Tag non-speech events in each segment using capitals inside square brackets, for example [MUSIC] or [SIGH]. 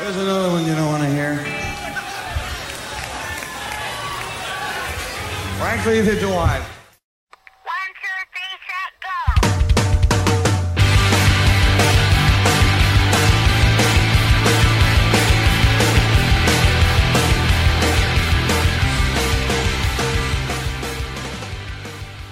There's another one you don't want to hear. Frankly, neither do I.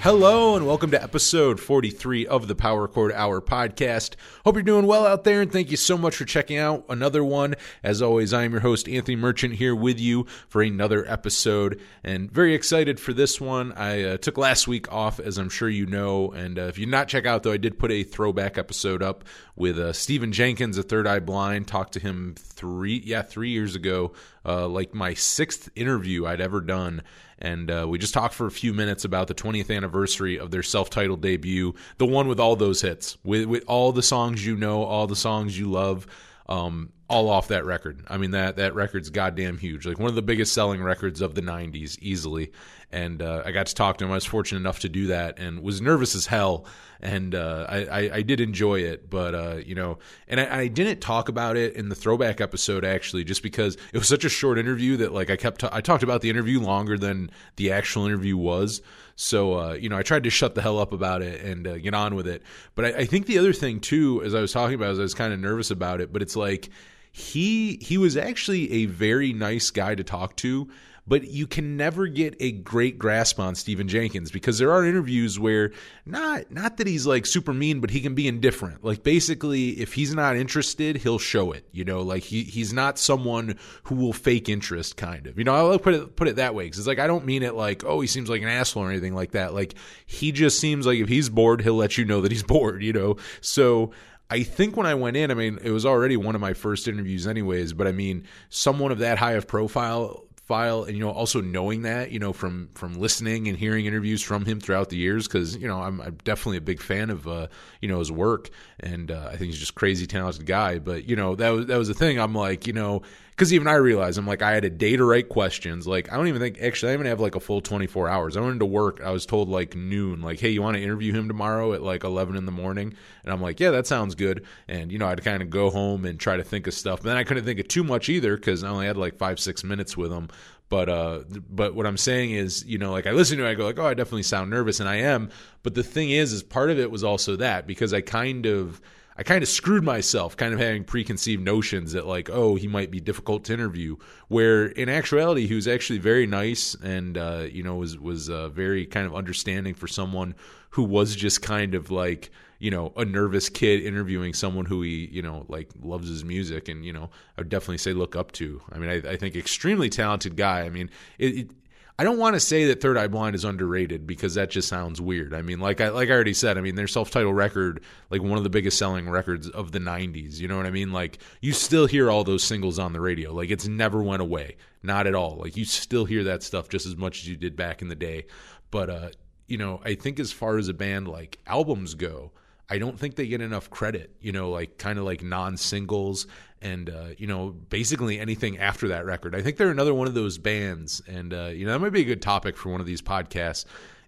Hello and welcome to episode 43 of the Power Chord Hour podcast. Hope you're doing well out there and thank you so much for checking out another one. As always, I am your host Anthony Merchant here with you for another episode and very excited for this one. I uh, took last week off as I'm sure you know and uh, if you not check out though, I did put a throwback episode up with uh, Stephan Jenkins a Third Eye Blind. Talked to him three, yeah, three years ago, uh, like my sixth interview I'd ever done and uh, we just talked for a few minutes about the 20th anniversary of their self-titled debut, the one with all those hits, with with all the songs you know, all the songs you love, um, all off that record. I mean that that record's goddamn huge, like one of the biggest selling records of the 90s, easily. And uh, I got to talk to him. I was fortunate enough to do that, and was nervous as hell. And uh, I, I, I did enjoy it, but uh, you know, and I, I didn't talk about it in the throwback episode actually, just because it was such a short interview that like I kept I talked about the interview longer than the actual interview was. So uh, you know, I tried to shut the hell up about it and uh, get on with it. But I, I think the other thing too, as I was talking about, is I was kind of nervous about it. But it's like he he was actually a very nice guy to talk to but you can never get a great grasp on Stephan Jenkins because there are interviews where not not that he's like super mean, but he can be indifferent. Like basically, if he's not interested, he'll show it. You know, like he he's not someone who will fake interest, kind of. You know, I'll put it put it that way because it's like I don't mean it like oh he seems like an asshole or anything like that. Like he just seems like if he's bored, he'll let you know that he's [LAUGHS] bored. You know, so. I think when I went in, I mean, it was already one of my first interviews, anyways. But I mean, someone of that high of profile file and you know also knowing that you know from from listening and hearing interviews from him throughout the years because you know I'm, I'm definitely a big fan of uh you know his work and uh, I think he's just crazy talented guy but you know that was that was the thing I'm like you know because even I realized I'm like I had a day to write questions. Like I don't even think actually I even have like a full 24 hours. I went into work I was told like noon like hey you want to interview him tomorrow at like 11 in the morning? And I'm like yeah that sounds good. And you know I'd kind of go home and try to think of stuff but then I couldn't think of too much either because I only had like five six minutes with him. But uh but what i'm saying is you know like i listen to it i go like oh i definitely sound nervous and i am. But the thing is is part of it was also that because i kind of I kind of screwed myself, kind of having preconceived notions that like, oh, he might be difficult to interview. Where in actuality, he was actually very nice, and uh, you know was was uh, very kind of understanding for someone who was just kind of like you know a nervous kid interviewing someone who he you know like loves his music, and you know I would definitely say look up to. I mean, I, I think extremely talented guy. I mean, it, it I don't want to say that Third Eye Blind is underrated because that just sounds weird. I mean, like I like I already said, I mean their self-titled record, like one of the biggest selling records of the '90s. You know what I mean? Like you still hear all those singles on the radio. Like it's never went away, not at all. Like you still hear that stuff just as much as you did back in the day. But uh, you know, I think as far as a band like albums go, I don't think they get enough credit. You know, like kind of like non-singles and uh, you know basically anything after that record. I think they're another one of those bands, and uh, you know that might be a good topic for one of these podcasts.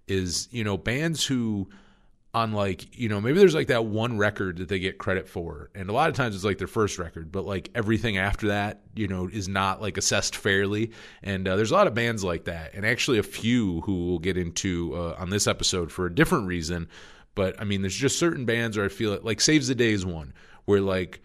Is you know bands who on like you know maybe there's like that one record that they get credit for and a lot of times it's like their first record but like everything after that you know is not like assessed fairly and uh, there's a lot of bands like that and actually a few who we'll get into uh, on this episode for a different reason but i mean there's just certain bands where i feel it like saves the day is one where like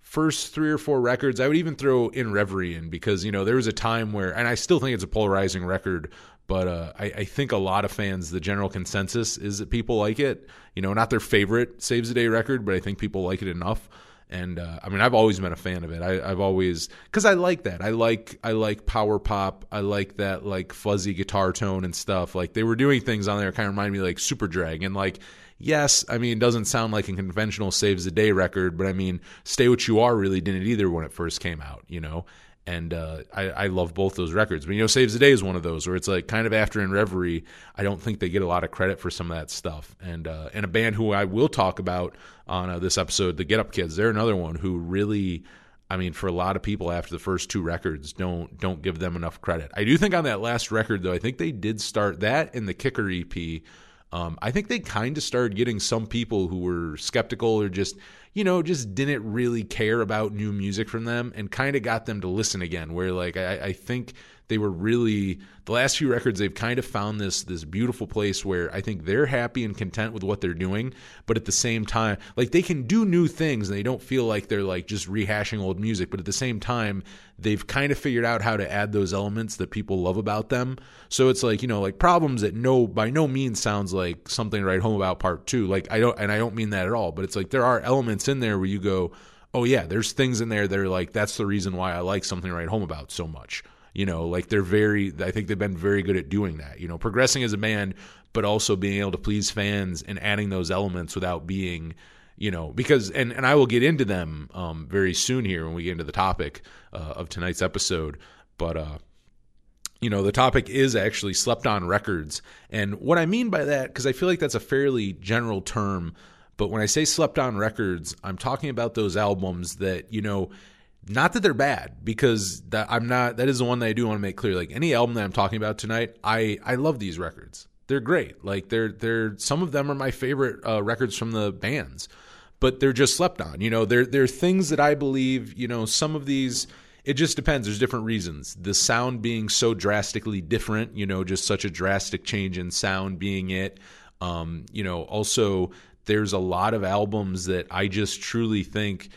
first three or four records i would even throw in reverie in because you know there was a time where and i still think it's a polarizing record but uh, I, I, think a lot of fans, the general consensus is that people like it. You know, not their favorite Saves the Day record, but I think people like it enough. And uh, I mean, I've always been a fan of it. I, have always because I like that. I like I like power pop. I like that like fuzzy guitar tone and stuff. Like they were doing things on there kind of remind me like Superdrag and like yes, I mean, it doesn't sound like a conventional Saves the Day record, but I mean, Stay What You Are really didn't either when it first came out, you know? And uh, I, I love both those records. But, you know, Saves the Day is one of those where it's like kind of after In Reverie, I don't think they get a lot of credit for some of that stuff. And, uh, and a band who I will talk about on uh, this episode, the Get Up Kids, they're another one who really. I mean, for a lot of people after the first two records, don't don't give them enough credit. I do think on that last record, though, I think they did start that in the Kicker EP um, I think they kind of started getting some people who were skeptical or just, you know, just didn't really care about new music from them and kind of got them to listen again. Where like I, I think they were really the last few records they've kind of found this this beautiful place where I think they're happy and content with what they're doing, but at the same time, like they can do new things and they don't feel like they're like just rehashing old music, but at the same time, they've kind of figured out how to add those elements that people love about them. So it's like, you know, like problems that no by no means sounds like something to write home about part 2. Like I don't and I don't mean that at all, but it's like there are elements in there where you go, "Oh yeah, there's things in there that are like that's the reason why I like something to write home about so much." You know, like they're very, I think they've been very good at doing that, you know, progressing as a band, but also being able to please fans and adding those elements without being, you know, because, and, and I will get into them um, very soon here when we get into the topic uh, of tonight's episode. But, uh, you know, the topic is actually slept on records. And what I mean by that, because I feel like that's a fairly general term, but when I say slept on records, I'm talking about those albums that, you know, not that they're bad, because that I'm not. That is the one that I do want to make clear. Like any album that I'm talking about tonight, I I love these records. They're great. Like they're they're some of them are my favorite uh, records from the bands, but they're just slept on. You know, they're they're things that I believe. You know, some of these. It just depends. There's different reasons. The sound being so drastically different, you know, just such a drastic change in sound being it. Um, you know, also there's a lot of albums that I just truly think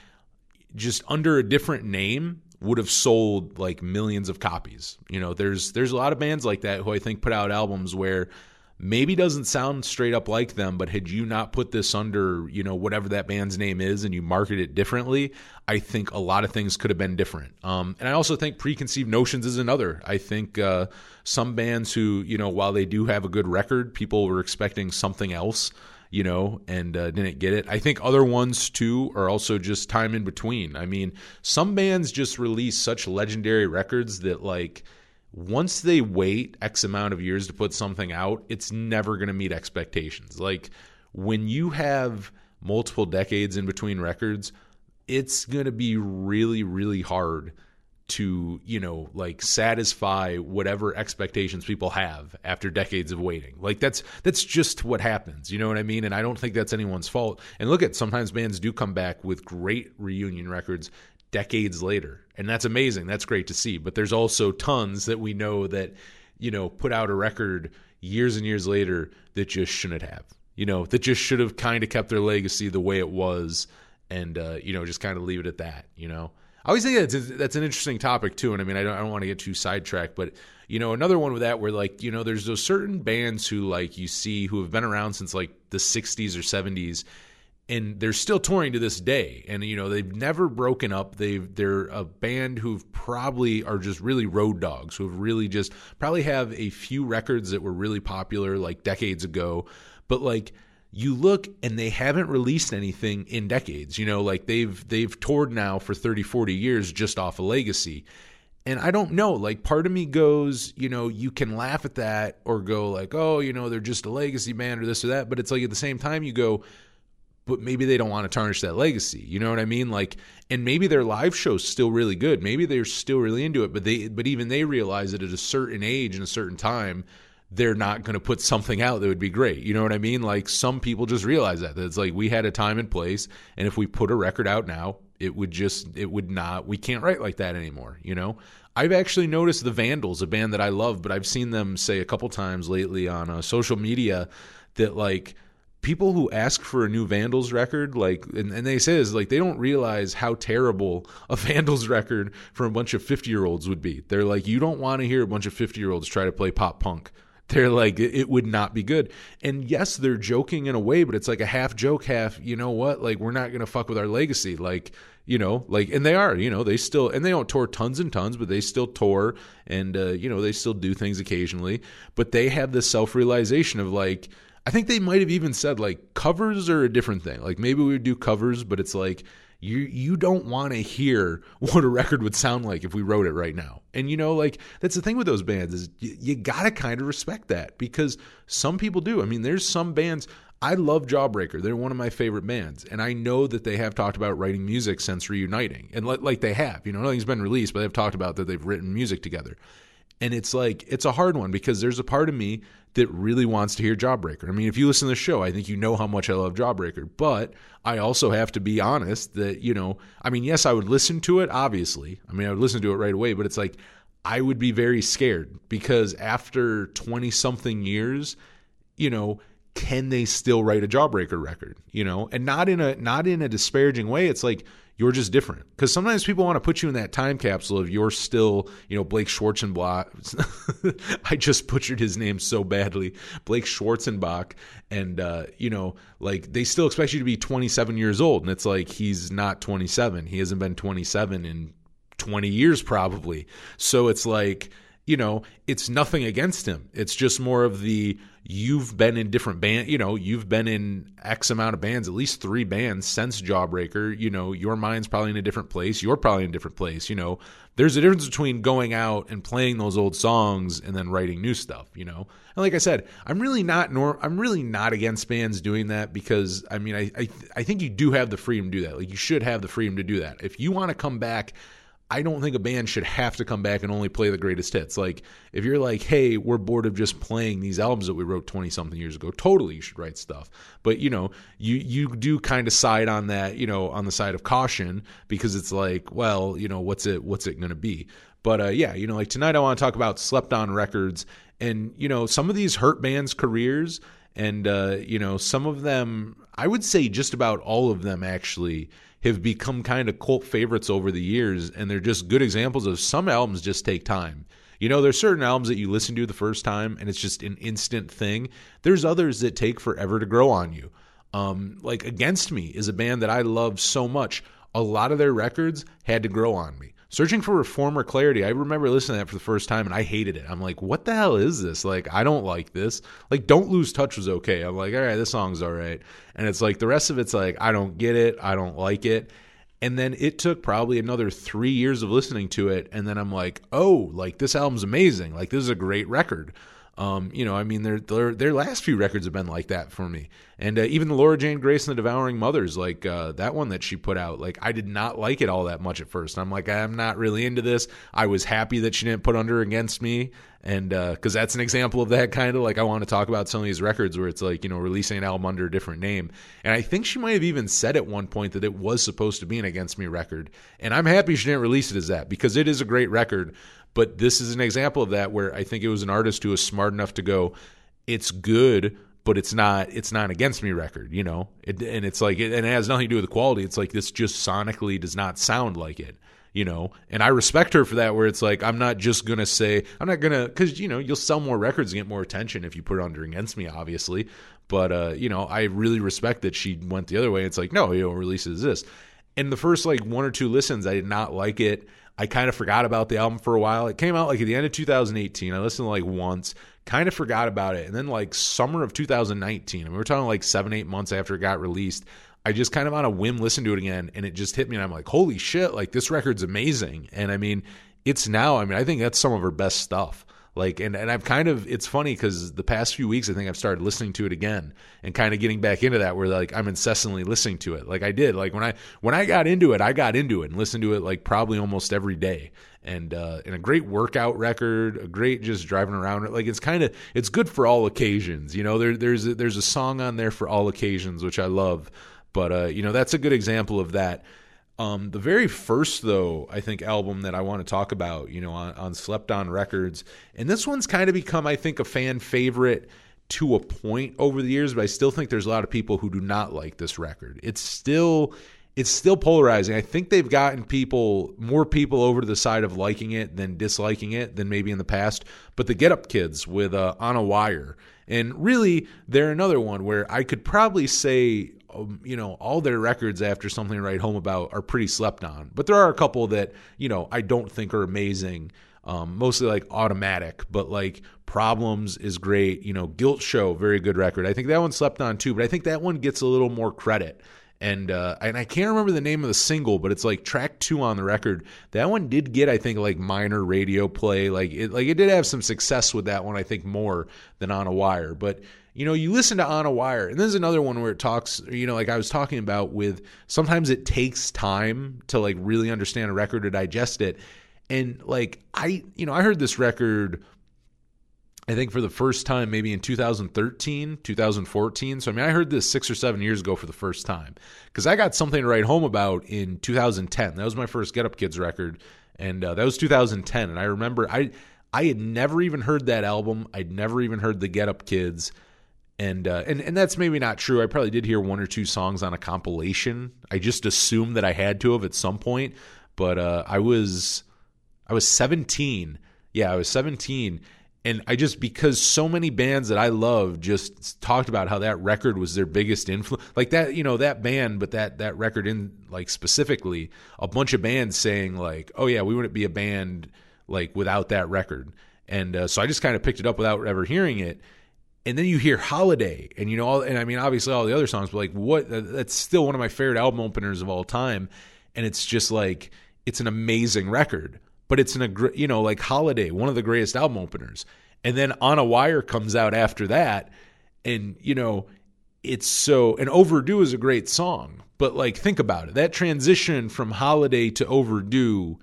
just under a different name would have sold like millions of copies. You know, there's there's a lot of bands like that who I think put out albums where maybe doesn't sound straight up like them, but had you not put this under, you know, whatever that band's name is and you market it differently, I think a lot of things could have been different. Um, and I also think preconceived notions is another. I think uh, some bands who, you know, while they do have a good record, people were expecting something else you know, and uh, didn't get it. I think other ones too are also just time in between. I mean, some bands just release such legendary records that like once they wait X amount of years to put something out, it's never going to meet expectations. Like when you have multiple decades in between records, it's going to be really, really hard to you know like satisfy whatever expectations people have after decades of waiting. Like that's that's just what happens you know what i mean? And i don't think that's anyone's fault. And look at sometimes bands do come back with great reunion records decades later. And that's amazing. That's great to see. But there's also tons that we know that you know put out a record years and years later that just shouldn't have you know that just should have kind of kept their legacy the way it was and uh, you know just kind of leave it at that you know I always think that's that's an interesting topic too, and I mean I don't I don't want to get too sidetracked, but you know another one with that where like you know there's those certain bands who like you see who have been around since like the 60s or 70s, and they're still touring to this day, and you know they've never broken up. They've they're a band who probably are just really road dogs who have really just probably have a few records that were really popular like decades ago, but like you look and they haven't released anything in decades you know like they've they've toured now for 30 40 years just off a legacy. And i don't know like part of me goes you know you can laugh at that or go like oh you know they're just a legacy band or this or that but it's like at the same time you go but maybe they don't want to tarnish that legacy you know what i mean? Like and maybe their live show's still really good. Maybe they're still really into it but they but even they realize that at a certain age and a certain time they're not going to put something out that would be great. You know what I mean? Like some people just realize that. It's like we had a time and place, and if we put a record out now, it would just it would not. We can't write like that anymore. You know. I've actually noticed the Vandals, a band that I love, but I've seen them say a couple times lately on uh, social media that like people who ask for a new Vandals record, like, and, and they say is like they don't realize how terrible a [LAUGHS] Vandals record for a bunch of fifty year olds would be. They're like, you don't want to hear a bunch of fifty year olds try to play pop punk they're like it would not be good. And yes they're joking in a way but it's like a half joke half you know what? Like we're not gonna fuck with our legacy. Like you know like and they are you know they still and they don't tour tons and tons but they still tour and uh, you know they still do things occasionally. But they have this self-realization of like i think they might have even said like covers are a different thing. Like maybe we would do covers but it's like you you don't want to hear [LAUGHS] what a record would sound like if we wrote it right now. And you know, like that's the thing with those bands is you, you got to kind of respect that because some people do. I mean, there's some bands I love Jawbreaker. They're one of my favorite bands, and I know that they have talked about writing music since reuniting, and like they have. You know, nothing's been released, but they've talked about that they've written music together. And it's like, it's a hard one because there's a part of me that really wants to hear Jawbreaker. I mean, if you listen to the show, I think you know how much I love Jawbreaker, but I also have to be honest that, you know, I mean, yes, I would listen to it, obviously. I mean, I would listen to it right away, but it's like, I would be very scared because after 20 something years, you know, can they still write a jawbreaker record you know and not in a not in a disparaging way it's like you're just different. Because sometimes people want to put you in that time capsule of you're still you know blake schwarzenbach. [LAUGHS] I just butchered his name so badly. Blake schwarzenbach. And uh, you know like they still expect you to be 27 years old. And it's like he's not 27 he hasn't been 27 in 20 years probably. So it's like you know, it's nothing against him. It's just more of the you've been in different band, you know, you've been in X amount of bands, at least three bands since Jawbreaker. You know, your mind's probably in a different place. You're probably in a different place. You know, there's a difference between going out and playing those old songs and then writing new stuff. You know, and like I said, I'm really not nor I'm really not against bands doing that because I mean, I I, I think you do have the freedom to do that. Like you should have the freedom to do that. If you want to come back I don't think a band should have to come back and only play the greatest hits. Like, if you're like, hey, we're bored of just playing these albums that we wrote 20 something years ago, totally you should write stuff. But, you know, you, you do kind of side on that, you know, on the side of caution because it's like, well, you know, what's it, what's it going to be? But, uh, yeah, you know, like tonight I want to talk about Slept On Records and, you know, some of these hurt bands' careers and, uh, you know, some of them, I would say just about all of them actually have become kind of cult favorites over the years, and they're just good examples of some albums just take time. You know, there's certain albums that you listen to the first time and it's just an instant thing. There's others that take forever to grow on you. Um, like Against Me is a band that I love so much. A lot of their records had to grow on me. Searching for a Former Clarity, I remember listening to that for the first time and I hated it. I'm like, what the hell is this? Like, I don't like this. Like, Don't Lose Touch was okay. I'm like, all right, this song's all right. And it's like, the rest of it's like, I don't get it. I don't like it. And then it took probably another three years of listening to it. And then I'm like, oh, like, this album's amazing. Like, this is a great record. Um, you know, I mean, their, their their last few records have been like that for me, and uh, even the Laura Jane Grace and the Devouring Mothers, like uh, that one that she put out, like I did not like it all that much at first. I'm like, I'm not really into this. I was happy that she didn't put Under Against Me, and because uh, that's an example of that kind of like I want to talk about some of these records where it's like you know releasing an album under a different name, and I think she might have even said at one point that it was supposed to be an Against Me record, and I'm happy she didn't release it as that because it is a great record. But this is an example of that where I think it was an artist who was smart enough to go, it's good, but it's not it's not against me record, you know. It, and it's like and it has nothing to do with the quality. It's like this just sonically does not sound like it, you know. And I respect her for that. Where it's like I'm not just gonna say I'm not gonna because you know you'll sell more records and get more attention if you put it under against me, obviously. But uh, you know I really respect that she went the other way. It's like no, you know, release it as this. And the first like one or two listens, I did not like it. I kind of forgot about the album for a while. It came out like at the end of 2018. I listened to like once, kind of forgot about it. And then like summer of 2019, I mean, we're talking like seven, eight months after it got released. I just kind of on a whim listened to it again and it just hit me. And I'm like, holy shit, like this record's amazing. And I mean, it's now, I mean, I think that's some of her best stuff. Like, and, and I've kind of, it's funny because the past few weeks, I think I've started listening to it again and kind of getting back into that where like I'm incessantly listening to it. Like I did, like when I, when I got into it, I got into it and listened to it like probably almost every day. And, uh, and a great workout record, a great just driving around. Like it's kind of, it's good for all occasions. You know, there, there's, a, there's a song on there for all occasions, which I love. But, uh, you know, that's a good example of that. Um, the very first, though, I think album that I want to talk about, you know, on, on Slept On Records, and this one's kind of become, I think, a fan favorite to a point over the years, but I still think there's a lot of people who do not like this record. It's still it's still polarizing. I think they've gotten people more people over to the side of liking it than disliking it than maybe in the past. But the Get Up Kids with uh, On a Wire, and really they're another one where I could probably say you know, all their records after something to write home about are pretty slept on. But there are a couple that, you know, I don't think are amazing. Um, mostly like automatic, but like problems is great. You know, guilt show, very good record. I think that one slept on too, but I think that one gets a little more credit. And uh, and I can't remember the name of the single, but it's like track two on the record. That one did get, I think, like minor radio play. Like it, like it did have some success with that one. I think more than on a wire, but you know, you listen to On a Wire, and there's another one where it talks, you know, like I was talking about with sometimes it takes time to like really understand a record to digest it. And like I, you know, I heard this record I think for the first time maybe in 2013, 2014. So I mean, I heard this 6 or 7 years ago for the first time cuz I got something to write home about in 2010. That was my first Get Up Kids record and uh, that was 2010 and I remember I I had never even heard that album. I'd never even heard the Get Up Kids. And, uh, and and that's maybe not true. I probably did hear one or two songs on a compilation. I just assumed that I had to have at some point. But uh, I was I was 17. Yeah, I was 17 and I just because so many bands that I love just talked about how that record was their biggest influence like that you know that band but that that record in like specifically a bunch of bands saying like oh yeah we wouldn't be a band like without that record and uh, so I just kind of picked it up without ever hearing it and then you hear holiday and you know all and I mean obviously all the other songs but like what that's still one of my favorite album openers of all time and it's just like it's an amazing record but it's an you know like Holiday, one of the greatest album openers, and then On a Wire comes out after that, and you know it's so and Overdue is a great song, but like think about it, that transition from Holiday to Overdue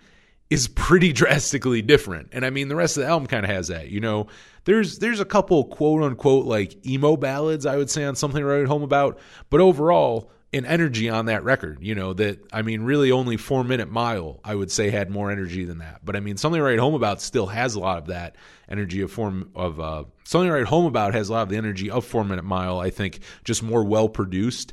is pretty [LAUGHS] drastically different, and I mean the rest of the album kind of has that, you know. There's there's a couple quote unquote like emo ballads I would say on something to write home about, but overall an energy on that record. You know that I mean, really only Four Minute Mile I would say had more energy than that. But I mean, something to write home about still has a lot of that energy of form of uh, something to write home about has a lot of the energy of Four Minute Mile. I think just more well produced.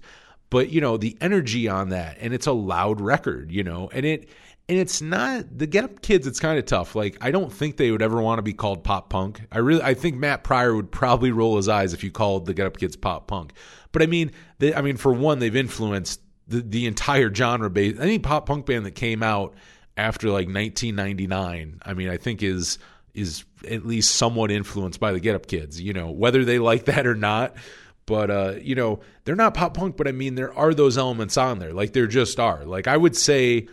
But you know the energy on that, and it's a loud record. You know, and it and it's not the Get Up Kids. It's kind of tough. Like I don't think they would ever want to be called pop punk. I really, I think Matt Pryor would probably roll his eyes if you called the Get Up Kids pop punk. But I mean, they, I mean, for one, they've influenced the the entire genre base. Any pop punk band that came out after like 1999, I mean, I think is is at least somewhat influenced by the Get Up Kids. You know, whether they like that or not. But uh, you know, they're not pop punk. But I mean, there are those elements on there. Like there just are. Like I would say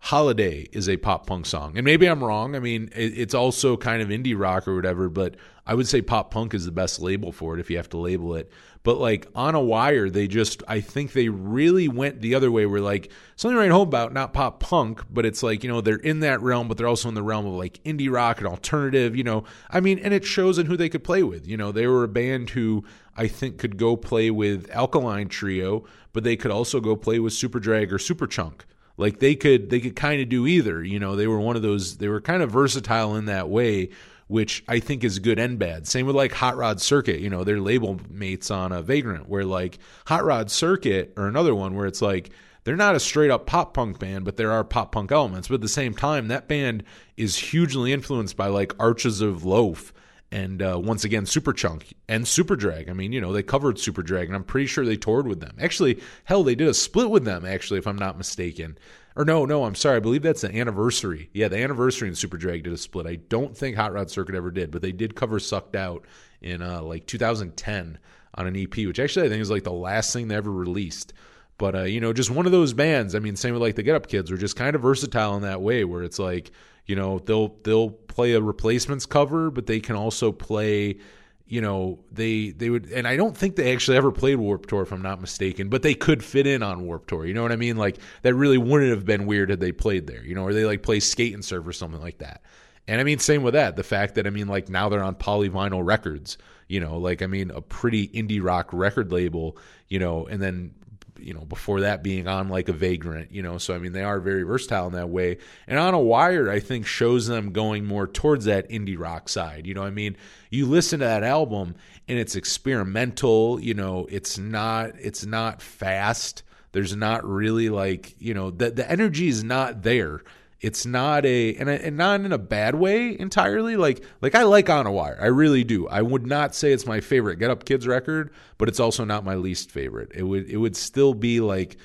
Holiday is a pop punk song. And maybe I'm wrong. I mean, it's also kind of indie rock or whatever, but I would say pop punk is the best label for it if you have to label it. But like on a wire, they just, I think they really went the other way where like something right home about, not pop punk, but it's like, you know, they're in that realm, but they're also in the realm of like indie rock and alternative, you know. I mean, and it shows in who they could play with. You know, they were a band who I think could go play with Alkaline Trio, but they could also go play with Superdrag or Superchunk like they could they could kind of do either. You know, they were one of those they were kind of versatile in that way, which I think is good and bad. Same with like Hot Rod Circuit, you know, their label mates on a Vagrant, where like Hot Rod Circuit or another one where it's like they're not a straight up pop punk band, but there are pop punk elements. But at the same time, that band is hugely influenced by like Archers of Loaf and uh, once again Superchunk and Superdrag. I mean, you know, they covered Superdrag, and I'm pretty sure they toured with them. Actually, hell, they did a split with them. Actually, if I'm not mistaken. Or no, no, I'm sorry. I believe that's the anniversary. Yeah, the anniversary and Superdrag did a split. I don't think Hot Rod Circuit ever did, but they did cover Sucked Out in uh, like 2010 on an EP, which actually I think is like the last thing they ever released. But uh, you know, just one of those bands. I mean, same with like the Get Up Kids, were just kind of versatile in that way, where it's like you know they'll they'll play a replacements cover, but they can also play. You know they they would, and I don't think they actually ever played Warped Tour, if I'm not mistaken. But they could fit in on Warped Tour. You know what I mean? Like that really wouldn't have been weird had they played there. You know, or they like play Skate and Surf or something like that. And I mean, same with that. The fact that I mean, like now they're on Polyvinyl Records. You know, like I mean, a pretty indie rock record label. You know, and then you know, before that being on like a vagrant, you know. So I mean, they are very versatile in that way. And on a wire, I think shows them going more towards that indie rock side. You know, I mean, you listen to that album and it's experimental. You know, it's not it's not fast. There's not really like you know the the energy is not there it's not a and, and not in a bad way entirely. Like like I like On a Wire, I really do. I would not say it's my favorite Get Up Kids record, but it's also not my least favorite. It would it would still be like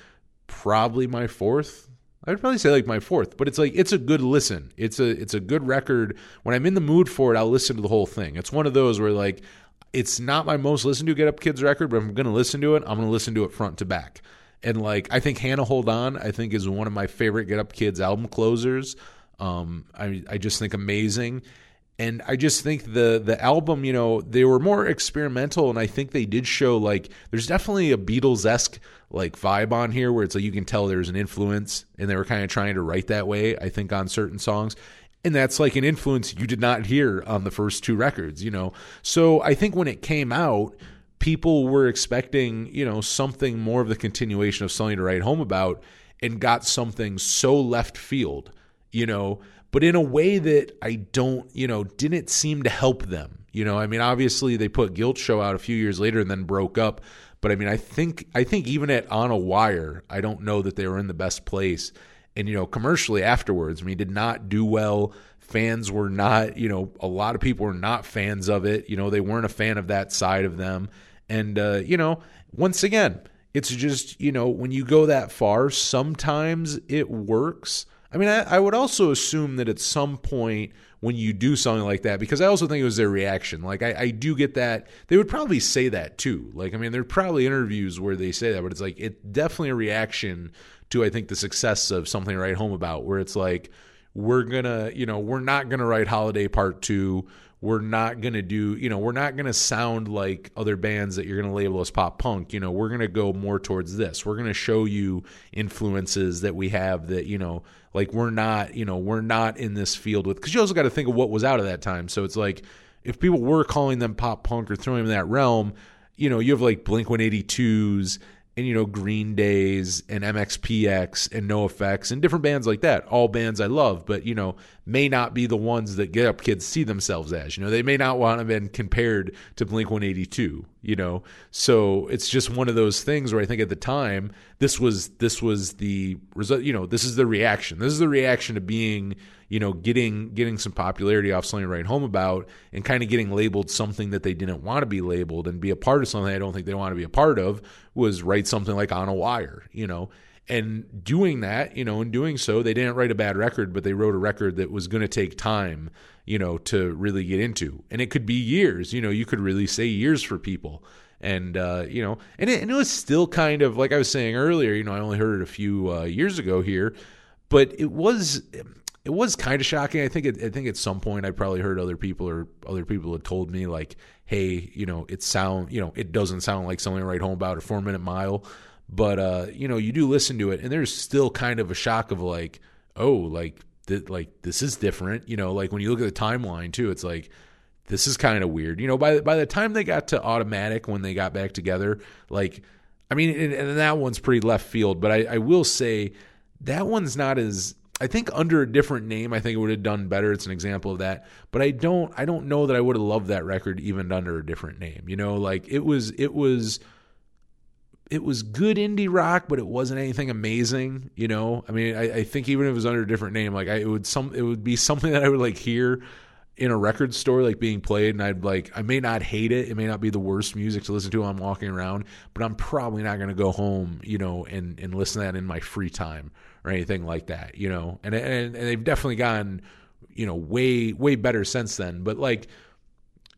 probably my fourth. I would probably say like my fourth, but it's like it's a good listen. It's a it's a good record. When I'm in the mood for it, I'll listen to the whole thing. It's one of those where like it's not my most listened to Get Up Kids record, but I'm going to listen to it. I'm going to listen to it front to back. And like I think Hannah Hold On, I think is one of my favorite Get Up Kids album closers. Um, I I just think amazing. And I just think the the album, you know, they were more experimental, and I think they did show like there's definitely a Beatles esque like vibe on here, where it's like you can tell there's an influence, and they were kind of trying to write that way. I think on certain songs, and that's like an influence you did not hear on the first two records, you know. So I think when it came out, people were expecting, you know, something more of the continuation of something to write home about and got something so left field, you know, but in a way that I don't, you know, didn't seem to help them. You know, I mean, obviously they put Guilt Show out a few years later and then broke up, but I mean, I think I think even at On a Wire, I don't know that they were in the best place. And you know, commercially afterwards, I mean, did not do well. Fans were not, you know, a lot of people were not fans of it. You know, they weren't a fan of that side of them. And uh, you know, once again, it's just you know when you go that far, sometimes it works. I mean, I, I would also assume that at some point when you do something like that because I also think it was their reaction. Like I, I do get that they would probably say that too. Like I mean, there are probably interviews where they say that, but it's like it definitely a reaction to I think the success of something to write home about, where it's like we're gonna, you know, we're not gonna write Holiday Part Two. We're not gonna do, you know, we're not gonna sound like other bands that you're gonna label as pop punk. You know, we're gonna go more towards this. We're gonna show you influences that we have that you know like we're not, you know, we're not in this field with because you also got to think of what was out at that time. So it's like if people were calling them pop punk or throwing them in that realm, you know, you have like Blink 182s and you know Green Days and MXPX and NOFX and different bands like that. All bands I love, but you know may not be the ones that Get Up Kids see themselves as. You know they may not want to been compared to Blink 182. You know, so it's just one of those things where I think at the time this was this was the result. You know, this is the reaction. This is the reaction to being you know, getting getting some popularity off something to write home about and kind of getting labeled something that they didn't want to be labeled and be a part of something I don't think they want to be a part of was write something like on a wire, you know. And doing that, you know, in doing so, they didn't write a bad record, but they wrote a record that was going to take time, you know, to really get into. And it could be years, you know, you could really say years for people and uh, you know, and it, and it, was still kind of like I was saying earlier. You know, I only heard it a few uh, years ago here, but it was it was kind of shocking. I think it, I think at some point I probably heard other people or other people had told me like, hey, you know, it sound you know it doesn't sound like something to write home about a four minute mile, but uh, you know, you do listen to it and there's still kind of a shock of like, oh, like th- like this is different. You know, like when you look at the timeline too, it's like this is kind of weird. You know, by by the time they got to automatic when they got back together, like I mean, and, and that one's pretty left field, but I, I will say that one's not as I think under a different name, I think it would have done better. It's an example of that. But I don't I don't know that I would have loved that record even under a different name. You know, like it was it was it was good indie rock, but it wasn't anything amazing. You know, I mean, I, I think even if it was under a different name, like I, it would some it would be something that I would like hear in a record store like being played and I'd like I may not hate it. It may not be the worst music to listen to while I'm walking around but I'm probably not going to go home you know and and listen to that in my free time or anything like that you know? And and, and they've definitely gotten you know way way better since then. But like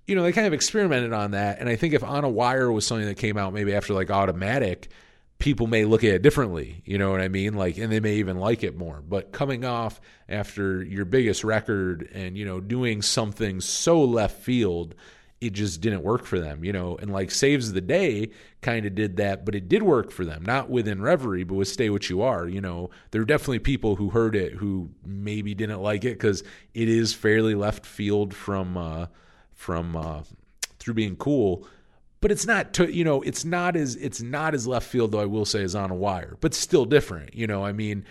you know they kind of experimented on that and I think if on a wire was something that came out maybe after like automatic people may look at it differently. You know what I mean? Like, and they may even like it more. But coming off after your biggest record and, you know, doing something so left field, it just didn't work for them, you know. And like Saves the Day kind of did that, but it did work for them. Not within Reverie, but with Stay What You Are. You know, there are definitely people who heard it who maybe didn't like it because it is fairly left field from, uh, from, uh, through being cool but it's not to, you know it's not as it's not as left field though I will say as on a wire, but still different. You know, I mean,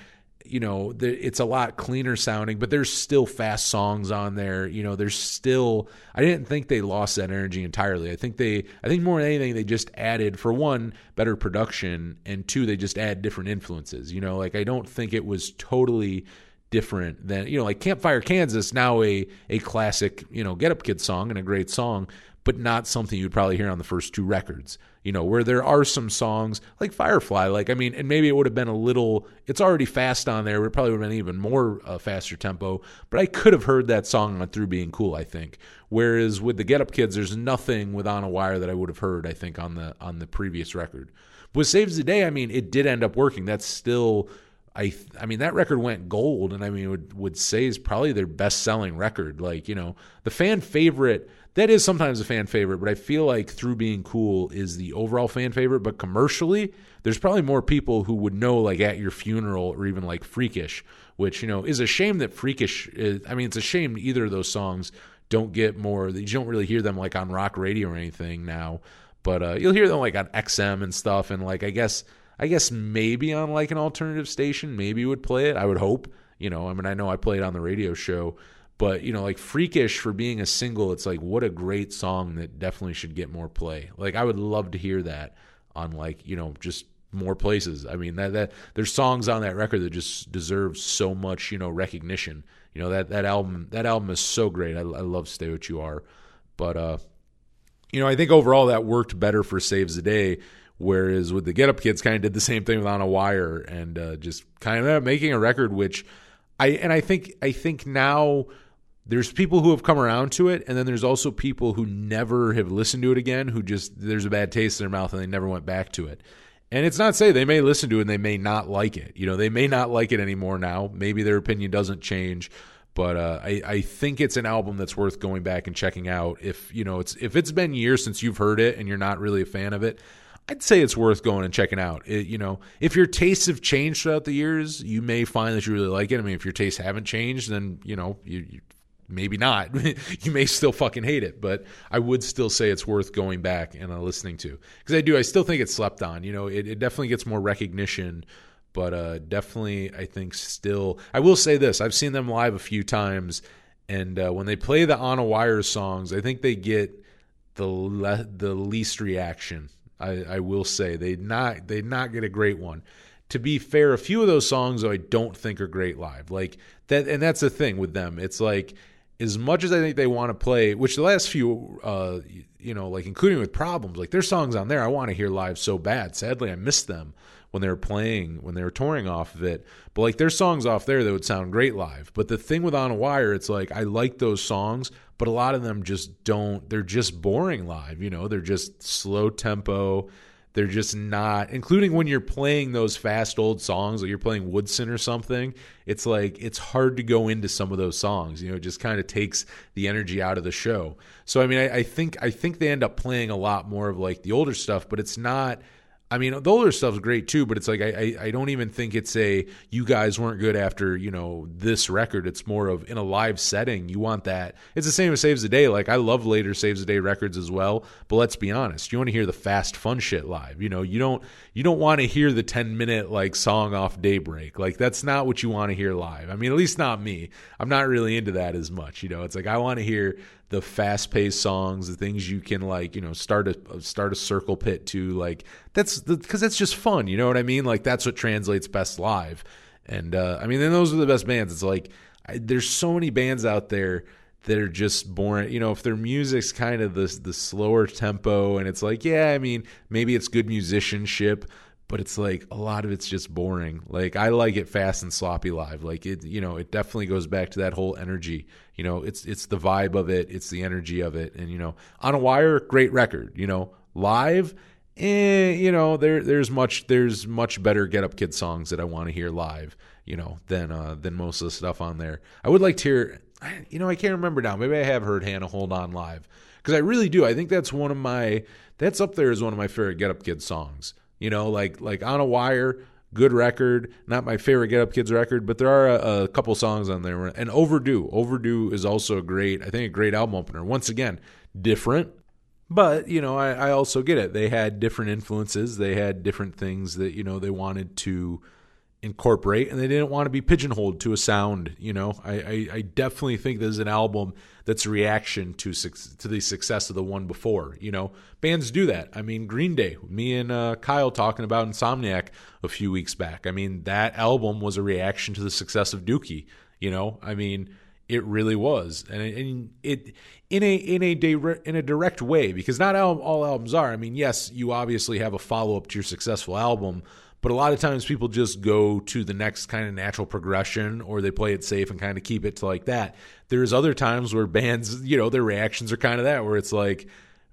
you know, the, it's a lot cleaner sounding, but there's still fast songs on there. You know, there's still I didn't think they lost that energy entirely. I think they I think more than anything they just added for one better production and two they just add different influences. You know, like I don't think it was totally different than you know like campfire kansas now a a classic you know get up kid song and a great song but not something you'd probably hear on the first two records. You know, where there are some songs like Firefly, like, I mean, and maybe it would have been a little, it's already fast on there. It probably would have been even more uh, faster tempo, but I could have heard that song on Through Being Cool, I think. Whereas with the Get Up Kids, there's nothing with On a Wire that I would have heard, I think, on the on the previous record. With Saves the Day, I mean, it did end up working. That's still I I mean that record went gold, and I mean would would say is probably their best selling record. Like you know the fan favorite that is sometimes a fan favorite, but I feel like through being cool is the overall fan favorite. But commercially, there's probably more people who would know like at your funeral or even like freakish, which you know is a shame that freakish. Is, I mean it's a shame either of those songs don't get more. You don't really hear them like on rock radio or anything now, but uh, you'll hear them like on XM and stuff, and like I guess I guess maybe on like an alternative station, maybe would play it. I would hope. You know, I mean, I know I played on the radio show, but you know, like Freakish for being a single, it's like what a great song that definitely should get more play. Like I would love to hear that on like you know just more places. I mean that that there's songs on that record that just deserve so much you know recognition. You know that that album that album is so great. I, I love Stay What You Are, but uh, you know I think overall that worked better for Saves the Day Whereas with the Get Up Kids, kind of did the same thing with On a Wire and uh, just kind of making a record, which I and I think I think now there's people who have come around to it, and then there's also people who never have listened to it again, who just there's a bad taste in their mouth and they never went back to it. And it's not say they may listen to it and they may not like it. You know, they may not like it anymore now. Maybe their opinion doesn't change. But uh, I, I think it's an album that's worth going back and checking out. If you know, it's if it's been years since you've heard it and you're not really a fan of it, I'd say it's worth going and checking out. It, you know, if your tastes have changed throughout the years, you may find that you really like it. I mean, if your tastes haven't changed, then you know, you, you maybe not. [LAUGHS] you may still fucking hate it, but I would still say it's worth going back and uh, listening to because I do. I still think it's slept on. You know, it, it definitely gets more recognition, but uh, definitely I think still. I will say this: I've seen them live a few times, and uh, when they play the On a Wire songs, I think they get the le- the least reaction I, I will say they not they not get a great one. To be fair, a few of those songs I don't think are great live. Like that, and that's the thing with them. It's like as much as I think they want to play, which the last few, uh, you know, like including with problems, like there's songs on there I want to hear live so bad. Sadly, I missed them when they were playing when they were touring off of it. But like there's songs off there that would sound great live. But the thing with On a Wire, it's like I like those songs, but a lot of them just don't they're just boring live you know they're just slow tempo. They're just not including when you're playing those fast old songs like you're playing woodson or something it's like it's hard to go into some of those songs you know it just kind of takes the energy out of the show. So i mean I, I think i think they end up playing a lot more of like the older stuff but it's not I mean, the older stuff's great too, but it's like I, I, I don't even think it's a you guys weren't good after you know this record. It's more of in a live setting. You want that. It's the same as Saves the Day. Like I love later Saves the Day records as well. But let's be honest, you want to hear the fast fun shit live. You know, you don't you don't want to hear the ten minute like song off Daybreak. Like that's not what you want to hear live. I mean, at least not me. I'm not really into that as much. You know, it's like I want to hear the fast paced songs, the things you can like, you know, start a start a circle pit to like that's because that's just fun. You know what I mean? Like that's what translates best live. And uh, I mean, then those are the best bands. It's like I, there's so many bands out there that are just boring. You know, if their music's kind of the the slower tempo, and it's like, yeah, I mean, maybe it's good musicianship, but it's like a lot of it's just boring. Like I like it fast and sloppy live. Like it, you know, it definitely goes back to that whole energy. You know, it's it's the vibe of it, it's the energy of it, and you know, on a wire, great record. You know, live, eh, you know, there there's much there's much better Get Up Kid songs that I want to hear live. You know, than uh, than most of the stuff on there. I would like to hear. You know, I can't remember now. Maybe I have heard Hannah Hold On live because I really do. I think that's one of my that's up there as one of my favorite Get Up Kid songs. You know, like like on a wire, good record. Not my favorite Get Up Kids record, but there are a, a couple songs on there. And Overdue, Overdue is also great, I think, a great album opener. Once again, different, but you know, I, I also get it. They had different influences. They had different things that you know they wanted to incorporate and they didn't want to be pigeonholed to a sound you know? I i, I definitely think this is an album that's a reaction to to the success of the one before you know? Bands do that. I mean green day me and uh, kyle talking about insomniac a few weeks back. I mean that album was a reaction to the success of dookie you know? I mean it really was. And it, and it in a in a in a direct way because not all, all albums are. I mean yes you obviously have a follow-up to your successful album but a lot of times people just go to the next kind of natural progression or they play it safe and kind of keep it to like that. There's other times where bands, you know, their reactions are kind of that where it's like,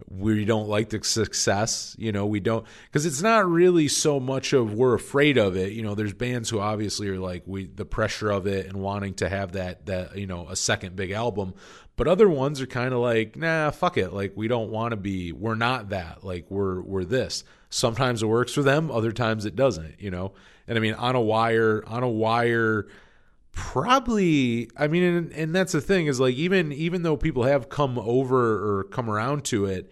we don't like the success. You know, we don't because it's not really so much of we're afraid of it. You know, there's bands who obviously are like we the pressure of it and wanting to have that that you know a second big album. But other ones are kind of like, nah, fuck it. Like we don't want to be. We're not that. Like we're we're this. Sometimes it works for them. Other times it doesn't. You know. And I mean, on a wire, on a wire probably i mean and, and that's the thing is like even even though people have come over or come around to it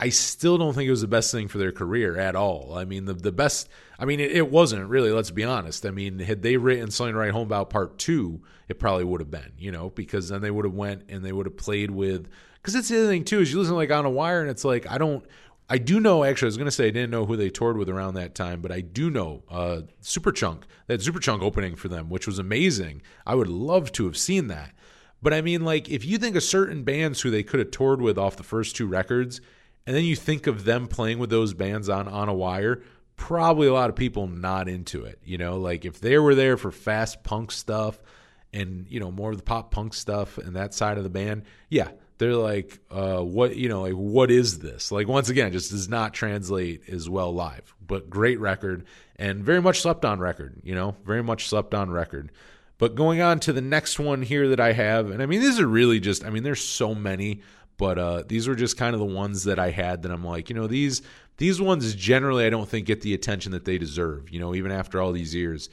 i still don't think it was the best thing for their career at all i mean the the best i mean it, it wasn't really let's be honest i mean had they written something right home about part two it probably would have been you know because then they would have went and they would have played with because that's the other thing too is you listen like on a wire and it's like i don't I do know actually I was going to say I didn't know who they toured with around that time, but I do know uh, Superchunk that Superchunk opening for them, which was amazing. I would love to have seen that. But I mean, like if you think of certain bands who they could have toured with off the first two records, and then you think of them playing with those bands on on a wire, probably a lot of people not into it. You know, like if they were there for fast punk stuff and you know more of the pop punk stuff and that side of the band, yeah, they're like, uh, what you know, like what is this? Like once again, just does not translate as well live. But great record and very much slept on record. You know, very much slept on record. But going on to the next one here that I have, and I mean these are really just, I mean there's so many, but uh, these were just kind of the ones that I had that I'm like, you know, these these ones generally I don't think get the attention that they deserve. You know, even after all these years.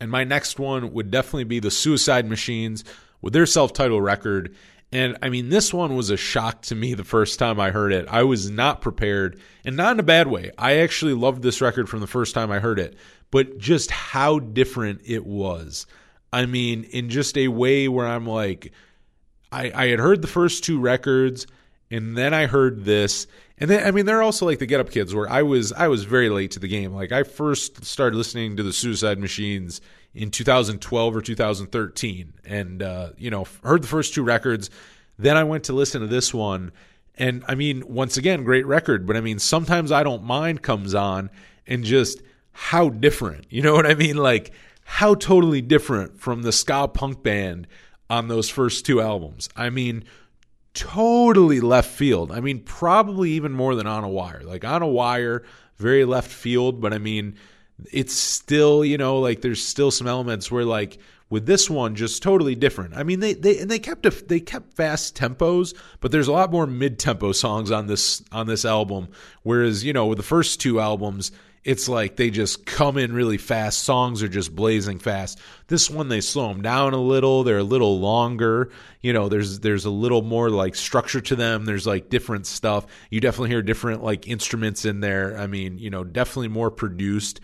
And my next one would definitely be the Suicide Machines with their self-titled record and I mean, this one was a shock to me the first time I heard it. I was not prepared, and not in a bad way. I actually loved this record from the first time I heard it, but just how different it was. I mean, in just a way where I'm like, I, I had heard the first two records, and then I heard this, and then I mean, they're also like the Get Up Kids, where I was I was very late to the game. Like I first started listening to the Suicide Machines in 2012 or 2013 and uh, you know heard the first two records. Then i went to listen to this one and i mean once again great record but i mean sometimes i don't mind comes on and just how different you know what i mean? Like how totally different from the ska punk band on those first two albums. I mean totally left field. I mean probably even more than on a wire. Like on a wire very left field but i mean it's still you know like there's still some elements where like with this one just totally different. I mean they they and they kept a, they kept fast tempos but there's a lot more mid-tempo songs on this on this album. Whereas you know with the first two albums it's like they just come in really fast. Songs are just blazing fast. This one they slow them down a little. They're a little longer. You know there's there's a little more like structure to them. There's like different stuff. You definitely hear different like instruments in there. I mean you know definitely more produced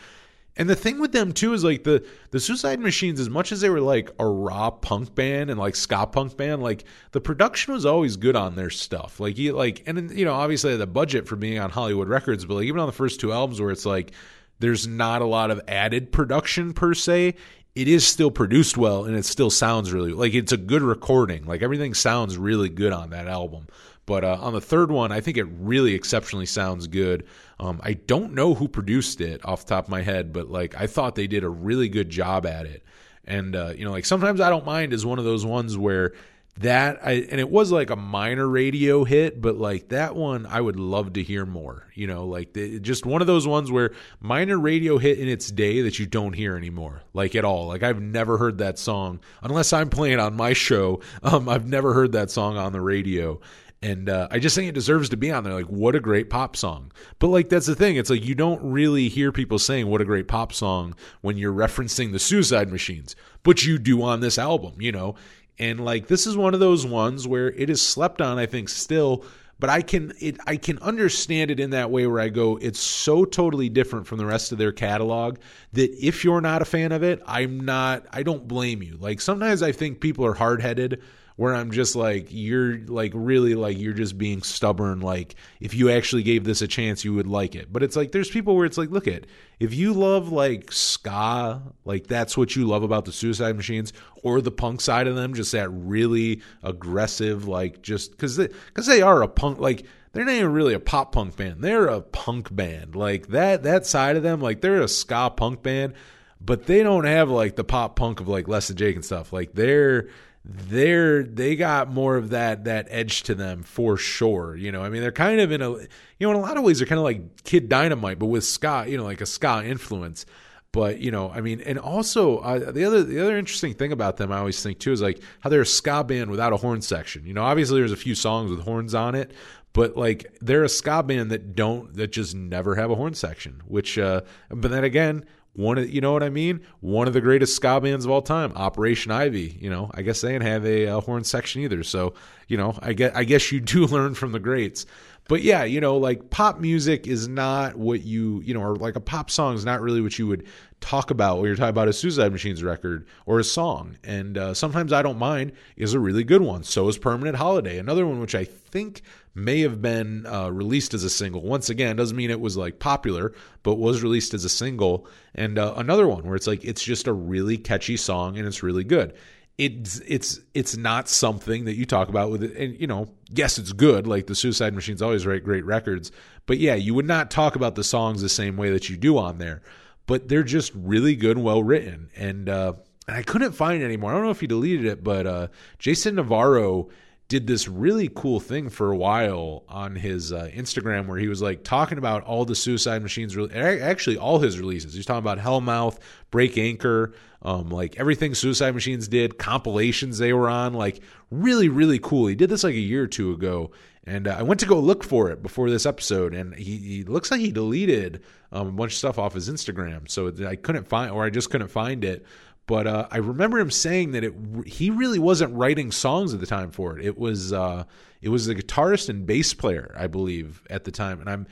and the thing with them too is like the the Suicide Machines, as much as they were like a raw punk band and like ska punk band, like the production was always good on their stuff. Like you like, and you know, obviously the budget for being on Hollywood Records, but like even on the first two albums where it's like there's not a lot of added production per se. It is still produced well and it still sounds really like it's a good recording. Like everything sounds really good on that album. But uh, on the third one, I think it really exceptionally sounds good. Um, I don't know who produced it off the top of my head, but like I thought they did a really good job at it. And uh, you know, like sometimes I don't mind is one of those ones where that I and it was like a minor radio hit, but like that one I would love to hear more. You know, like the, just one of those ones where minor radio hit in its day that you don't hear anymore, like at all. Like I've never heard that song unless I'm playing on my show. [LAUGHS] Um, I've never heard that song on the radio, and uh, I just think it deserves to be on there. Like, what a great pop song! But like, that's the thing. It's like you don't really hear people saying "what a great pop song" when you're referencing the Suicide Machines, but you do on this album, you know. And like, this is one of those ones where it is slept on. I think still, but I can it I can understand it in that way where I go, it's so totally different from the rest of their catalog that if you're not a fan of it, I'm not. I don't blame you. Like sometimes I think people are hard headed where I'm just like you're like really like you're just being stubborn like if you actually gave this a chance you would like it. But it's like there's people where it's like look at if you love like ska, like that's what you love about the Suicide Machines or the punk side of them, just that really aggressive like just cuz they cuz they are a punk like they're not even really a pop punk band. They're a punk band. Like that that side of them like they're a ska punk band, but they don't have like the pop punk of like Less Than Jake and stuff. Like they're they're they got more of that that edge to them for sure. You know, I mean, they're kind of in a you know in a lot of ways they're kind of like Kid Dynamite, but with ska, you know, like a ska influence. But you know, I mean, and also uh, the other the other interesting thing about them, I always think too, is like how they're a ska band without a horn section. You know, obviously there's a few songs with horns on it, but like they're a ska band that don't that just never have a horn section. Which, uh, but then again, one of you know what I mean? One of the greatest ska bands of all time, Operation Ivy. You know, I guess they didn't have a, a horn section either. So you know, I guess I guess you do [LAUGHS] learn from the greats. But yeah, you know, like pop music is not what you you know, or like a pop song is not really what you would talk about when you're talking about a Suicide Machines record or a song. And uh, sometimes I don't mind is a really good one. So is Permanent Holiday, another one which I think may have been uh, released as a single. Once again, doesn't mean it was like popular, but was released as a single. And uh, another one where it's like it's just a really catchy song and it's really good. It's it's it's not something that you talk about with it, and you know, yes, it's good. Like the Suicide Machines always write great records, but yeah, you would not talk about the songs the same way that you do on there. But they're just really good and well written, and uh, and I couldn't find it anymore. I don't know if he deleted it, but uh, Jason Navarro did this really cool thing for a while on his uh, Instagram where he was like talking about all the Suicide Machines, re- actually all his releases. He's talking about Hellmouth, Break Anchor, um, like everything Suicide Machines did, compilations they were on, like really, really cool. He did this like a year or two ago, and uh, I went to go look for it before this episode, and he, he looks like he deleted um, a bunch of stuff off his Instagram, so I couldn't find, or I just couldn't find it. But uh, I remember him saying that it he really wasn't writing songs at the time for it. It was uh, it was the guitarist and bass player, I believe, at the time. And I'm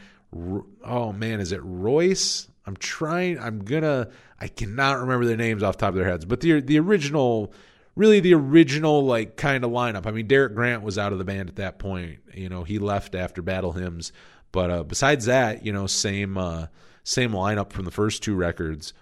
oh man, is it Royce? I'm trying. I'm gonna. I cannot remember their names off the top of their heads, but the the original, really the original like kind of lineup. I mean, Derek Grant was out of the band at that point. You know, he left after Battle Hymns. But uh, besides that, you know, same uh, same lineup from the first two records.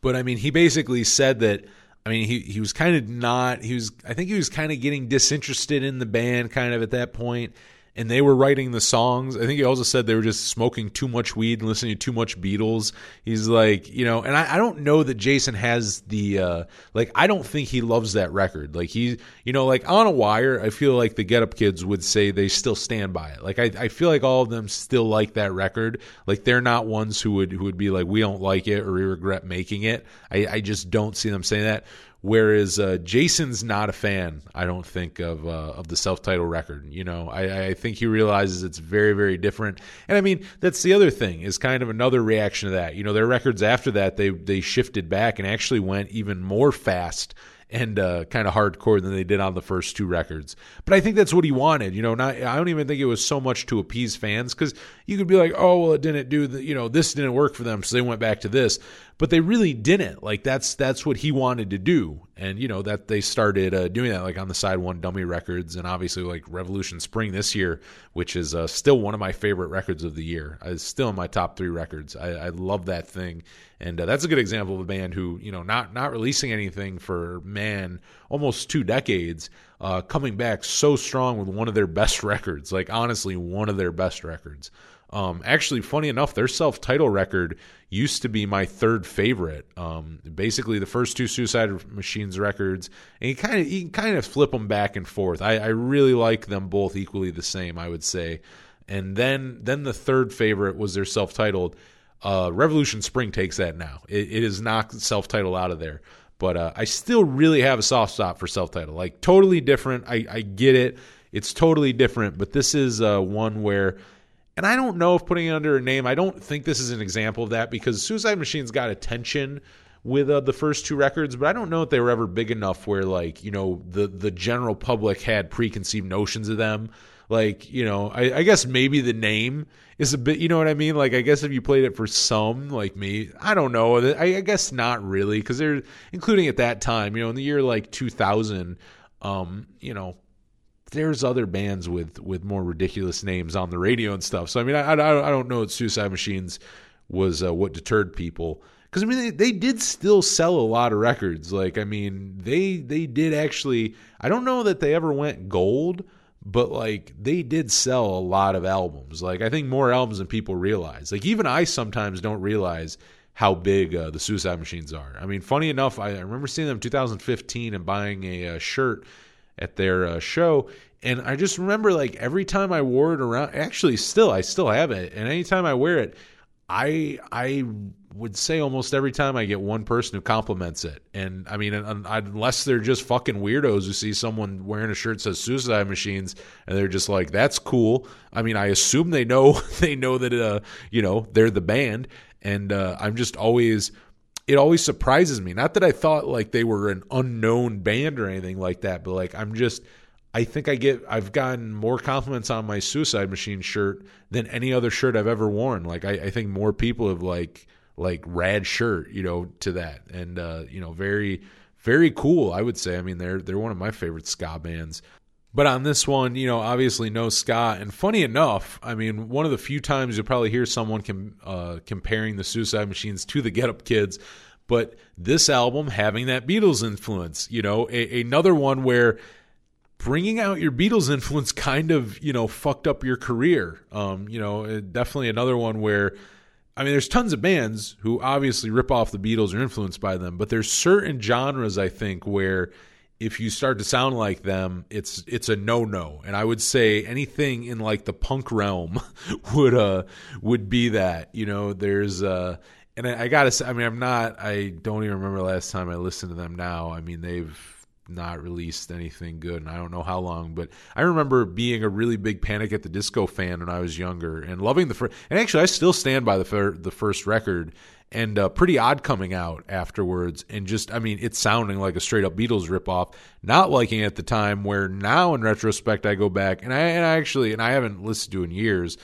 But I mean, he basically said that. I mean, he he was kind of not. He was. I think he was kind of getting disinterested in the band, kind of at that point, and they were writing the songs. I think he also said they were just smoking too much weed and listening to too much Beatles. He's like, you know, and I, I don't know that Jason has the uh like I don't think he loves that record. Like he you know, like on a wire, I feel like the Get Up Kids would say they still stand by it. Like I, I feel like all of them still like that record. Like they're not ones who would who would be like, we don't like it or we regret making it. I, I just don't see them saying that. Whereas uh, Jason's not a fan, I don't think of uh, of the self titled record. You know, I, I think he realizes it's very very different. And I mean, that's the other thing is kind of another reaction to that. You know, their records after that they they shifted back and actually went even more fast and uh, kind of hardcore than they did on the first two records. But I think that's what he wanted. You know, not I don't even think it was so much to appease fans because you could be like, oh well, it didn't do the you know this didn't work for them, so they went back to this. But they really didn't. Like that's that's what he wanted to do, and you know that they started uh, doing that like on the SideOneDummy records, and obviously like Revolution Spring this year, which is uh, still one of my favorite records of the year. It's still in my top three records. I, I love that thing, and uh, that's a good example of a band who you know not not releasing anything for man almost two decades, uh, coming back so strong with one of their best [LAUGHS] records. Like honestly, one of their best records. Um, actually, funny enough, their self-title record used to be my third favorite. Um, basically, the first two Suicide Machines records, and you kind of you kind of flip them back and forth. I, I really like them both equally the same, I would say. And then then the third favorite was their self-titled. Uh, Revolution Spring takes that now. It, it is knocked self-titled out of there. But uh, I still really have a soft spot for self-titled. Like totally different. I, I get it. It's totally different. But this is uh, one where and I don't know if putting it under a name, I don't think this is an example of that because Suicide Machines got attention with uh, the first two records, but I don't know if they were ever big enough where like you know the the general public had preconceived notions of them. Like you know, I, I guess maybe the name is a bit, you know what I mean? Like I guess if you played it for some, like me, I don't know. I, I guess not really because they're including at that time, you know, in the year like 2000, um, you know, there's other bands with with more ridiculous names on the radio and stuff. So I mean, I I, I don't know if Suicide Machines was uh, what deterred people because I mean they, they did still sell a lot of records. Like I mean they they did actually. I don't know that they ever went gold, but like they did sell a lot of albums. Like I think more albums than people realize. Like even I sometimes don't realize how big uh, the Suicide Machines are. I mean, funny enough, I, I remember seeing them in 2015 and buying a, a shirt at their uh, show. And I just remember like every time I wore it around, actually, still, I still have it. And anytime I wear it, I I would say almost every time I get one person who compliments it. And I mean, unless they're just fucking weirdos who see someone wearing a shirt that says Suicide Machines and they're just like, "That's cool." I mean, I assume they know [LAUGHS] they know that uh, you know they're the band, and uh, I'm just always. It always surprises me. Not that I thought like they were an unknown band or anything like that, but like I'm just I think I get I've gotten more compliments on my Suicide Machine shirt than any other shirt I've ever worn. Like I, I think more people have like like rad shirt, you know, to that. And uh, you know, very very cool, I would say. I mean, they're they're one of my favorite ska bands. But on this one, you know, obviously no Scott. And funny enough, I mean, one of the few times you'll probably hear someone com- uh, comparing the Suicide Machines to the Get Up Kids. But this album having that Beatles influence, you know, a- another one where bringing out your Beatles influence kind of, you know, fucked up your career. Um, you know, definitely another one where I mean, there's tons of bands who obviously rip off the Beatles or influenced by them, but there's certain genres I think where if you start to sound like them, it's it's a no no. And I would say anything in like the punk realm [LAUGHS] would uh would be that. You know, there's uh and I, I gotta say, I mean, I'm not. I don't even remember last time I listened to them. Now, I mean, they've not released anything good and I don't know how long but I remember being a really big Panic at the Disco fan when I was younger and loving the first and actually I still stand by the fir- the first record and uh, pretty odd coming out afterwards and just I mean it's sounding like a straight up Beatles ripoff not liking it at the time where now in retrospect I go back and I, and I actually and I haven't listened to in years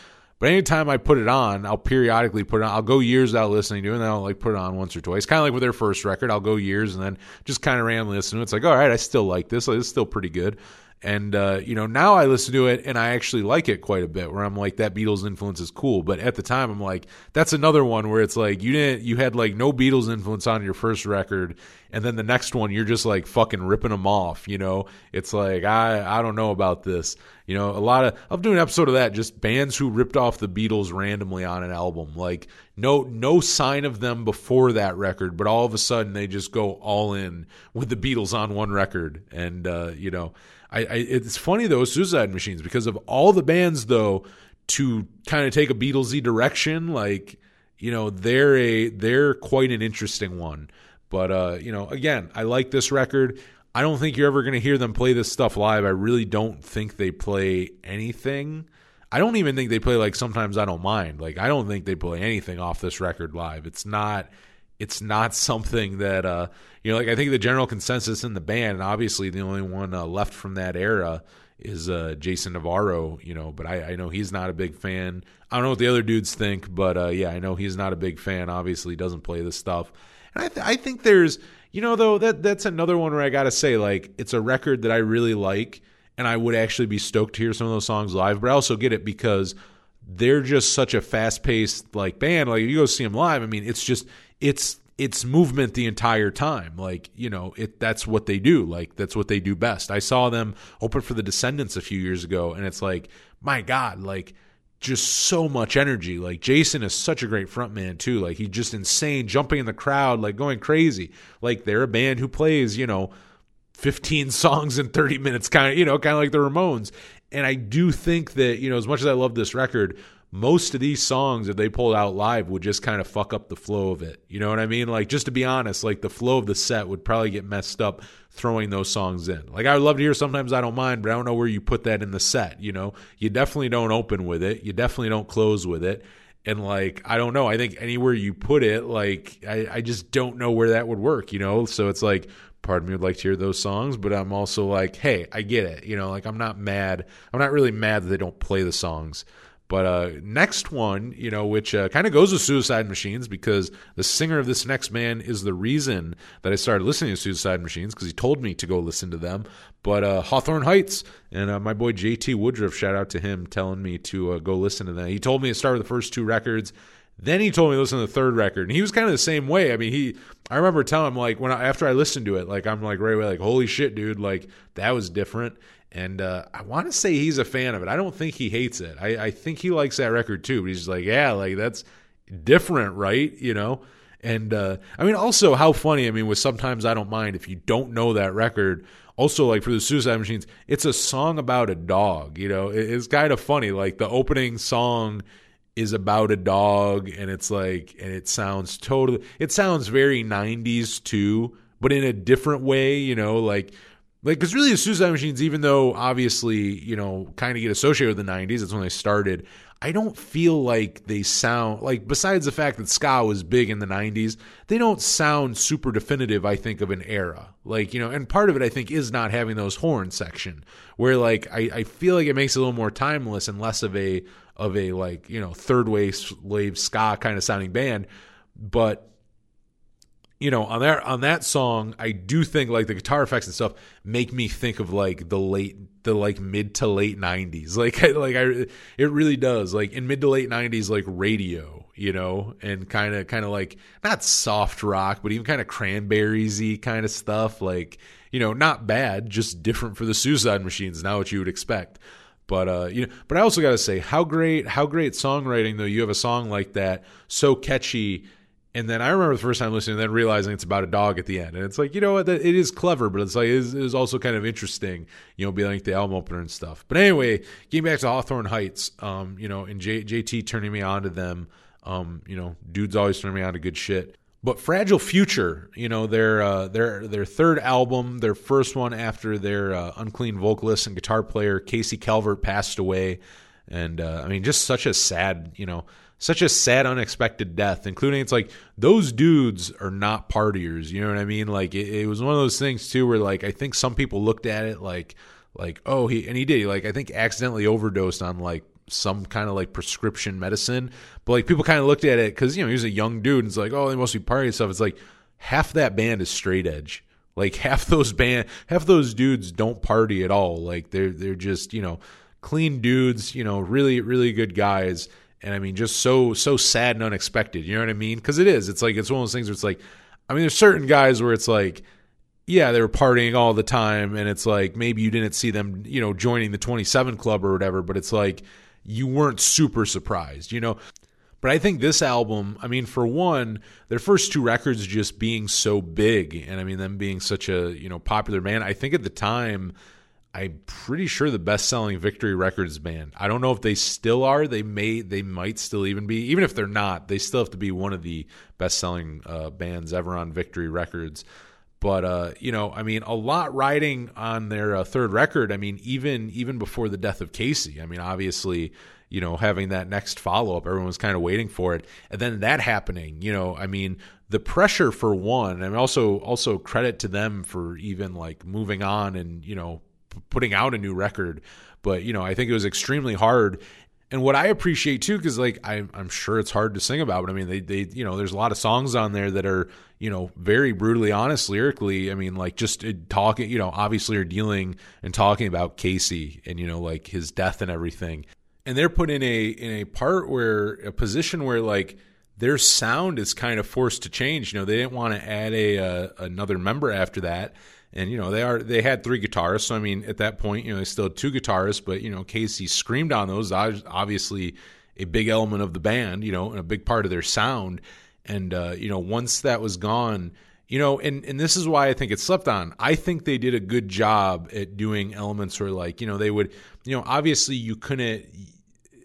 but anytime I put it on, I'll periodically put it on. I'll go years without listening to it, and then I'll like put it on once or twice. Kind of like with their first record, I'll go years and then just kind of randomly listen to it. It's like, all right, I still like this. It's still pretty good. And uh, you know, now I listen to it and I actually like it quite a bit. Where I'm like, that Beatles influence is cool. But at the time, I'm like, that's another one where it's like you didn't, you had like no Beatles influence on your first record, and then the next one you're just like fucking ripping them off. You know, it's like I I don't know about this. You know, a lot of I'll do an episode of that, just bands who ripped off the Beatles randomly on an album. Like no no sign of them before that record, but all of a sudden they just go all in with the Beatles on one record, and uh, you know. I, I, it's funny though, Suicide Machines, because of all the bands though to kind of take a Beatlesy direction, like you know they're a they're quite an interesting one. But uh, you know, again, I like this record. I don't think you're ever going to hear them play this stuff live. I really don't think they play anything. I don't even think they play like sometimes I don't mind. Like I don't think they play anything off this record live. It's not it's not [LAUGHS] something that uh you know like I think the general consensus in the band and obviously the only one uh, left from that era is uh Jason Navarro, you know, but I, I know he's not a big fan. I don't know what the other dudes think, but uh yeah, I know he's not a big fan. Obviously doesn't play this stuff. And I th- I think there's you know though that that's another one where I got to say like it's a record that I really like and I would actually be stoked to hear some of those songs live, but I also get it because they're just such a fast-paced like band. Like you go see them live, I mean, it's just it's it's movement the entire time. Like you know, it that's what they do. Like that's what they do best. I saw them open for the Descendents a few years ago, and it's like, my God, like just so much energy. Like Jason is such a great frontman too. Like he's just insane, jumping in the crowd, like going crazy. Like they're a band who plays, you know, 15 [LAUGHS] songs in 30 minutes, kind of, you know, kind of like the Ramones. And I do think that, you know, as much as I love this record, most of these songs if they pulled out live would just kind of fuck up the flow of it. You know what I mean? Like, just to be honest, like the flow of the set would probably get messed up throwing those songs in. Like, I would love to hear sometimes I don't mind, but I don't know where you put that in the set. You know, you definitely don't open with it, you definitely don't close with it. And like, I don't know. I think anywhere you put it, like, I, I just don't know where that would work, you know? So it's like, part of me would like to hear those songs, but I'm also like, hey, I get it. You know, like I'm not mad. I'm not really mad that they don't play the songs. But uh, next one, you know, which uh, kind of goes with Suicide Machines because the singer of this next man is the reason that I started listening to Suicide Machines because he told me to go listen to them. But uh, Hawthorne Heights and uh, my boy JT Woodruff, shout out to him telling me to uh, go listen to them. He told me to start with the first two records. Then he told me to listen to the third record, and he was kind of the same way. I mean, he, I remember telling him like when I, after I listened to it, like I'm like right away like, holy shit, dude, like that was different. And uh, I want to say he's a fan of it. I don't think he hates it. I, I think he likes that record too. But he's like, yeah, like that's different, right? You know. And uh, I mean, also how funny. I mean, with sometimes I don't mind if you don't know that record. also like for the Suicide Machines, it's a song about a dog. You know, it, it's kind of funny. Like the opening song is about a dog, and it's like, and it sounds totally. It sounds very '90s too, but in a different way. You know, like. Like, because really, the Suicide Machines, even though obviously, you know, kind of get associated with the 90s, that's when they started, I don't feel like they sound like besides the fact that ska was big in the 90s, they don't sound super definitive I think of an era. Like, you know, and part of it I think is not having those horn section where like I, I feel like it makes it a little more timeless and less of a of a like, you know, third wave wave ska kind of sounding band, but you know, on that on that song, I do think like the guitar effects and stuff make me think of like the late the like mid to late '90s. [LAUGHS] Like I, like I, it really does. Like in mid to late '90s, like radio, you know, and kind of kind of like not soft rock, but even kind of cranberriesy kind of stuff. Like you know, not bad, just different for the Suicide Machines. Not what you would expect. But uh, you know, but I also got to say, how great, how great songwriting though. You have a song like that, so catchy and then I remember the first time listening, and then realizing it's about a dog at the end, and it's like you know what, it is clever, but it's like it is, it is also kind of interesting, you know, be like the album opener and stuff. But anyway, getting back to Hawthorne Heights, um, you know, and J, JT turning me on to them, um, you know, dudes always turning me on to good shit. But Fragile Future, you know, their uh, their their third album, their first one after their uh, unclean vocalist and guitar player Casey Calvert passed away, and uh, I mean, just such a sad, you know such a sad, unexpected death, including it's like those dudes are not partiers. You know what I mean? Like it, it, was one of those things too, where like I think some people looked at it like, like oh he and he did like I think accidentally overdosed on like some kind of like prescription medicine, but like people kind of looked at it because you know he was a young dude and it's like oh they must be partying stuff. It's like half that band is straight edge. Like [LAUGHS] half those band, half those dudes don't party at all. Like they're they're just you know clean dudes, you know really really good guys and I mean just so so sad and unexpected. You know what I mean? Because it is. It's like it's one of those things where it's like, I mean, there's certain guys where it's like, yeah, they were partying all the time, and it's like maybe you didn't see them, you know, joining the 27 Club or whatever, but it's like you weren't super surprised, you know. But I think this album, I mean, for one, their first two records just being so big, and I mean them being such a you know popular band. I think at the time I'm pretty sure the best-selling Victory Records band. I don't know if they still are. They may, they might still even be. Even if they're not, they still have to be one of the best-selling uh, bands ever on Victory Records. But uh, you know, I mean, a lot riding on their uh, third record. I mean, even even before the death of Casey. I mean, obviously, you know, having that next follow-up, everyone was kind of waiting for it, and then that happening. You know, I mean, the pressure for one, and also also credit to them for even like moving on and you know putting out a new record. But you know, I think it was extremely hard. And what I appreciate too, because like I, I'm sure it's hard to sing about, but I mean, they, they, you know, there's a lot of songs on there that are, you know, very brutally honest lyrically. I mean, like just uh, talking, you know, obviously are dealing and talking about Casey and you know, like his death and everything. And they're put in a in a part where a position where like their sound is kind of forced to change. You know, they didn't want to add a uh, another member after that and you know they are they had three guitarists so i mean at that point you know they still had two guitarists but you know Casey screamed on those obviously a big element of the band you know and a big part of their sound. And uh, you know once that was gone you know and and this is why i think it slept on. I think they did a good job at doing elements where like you know they would you know obviously you couldn't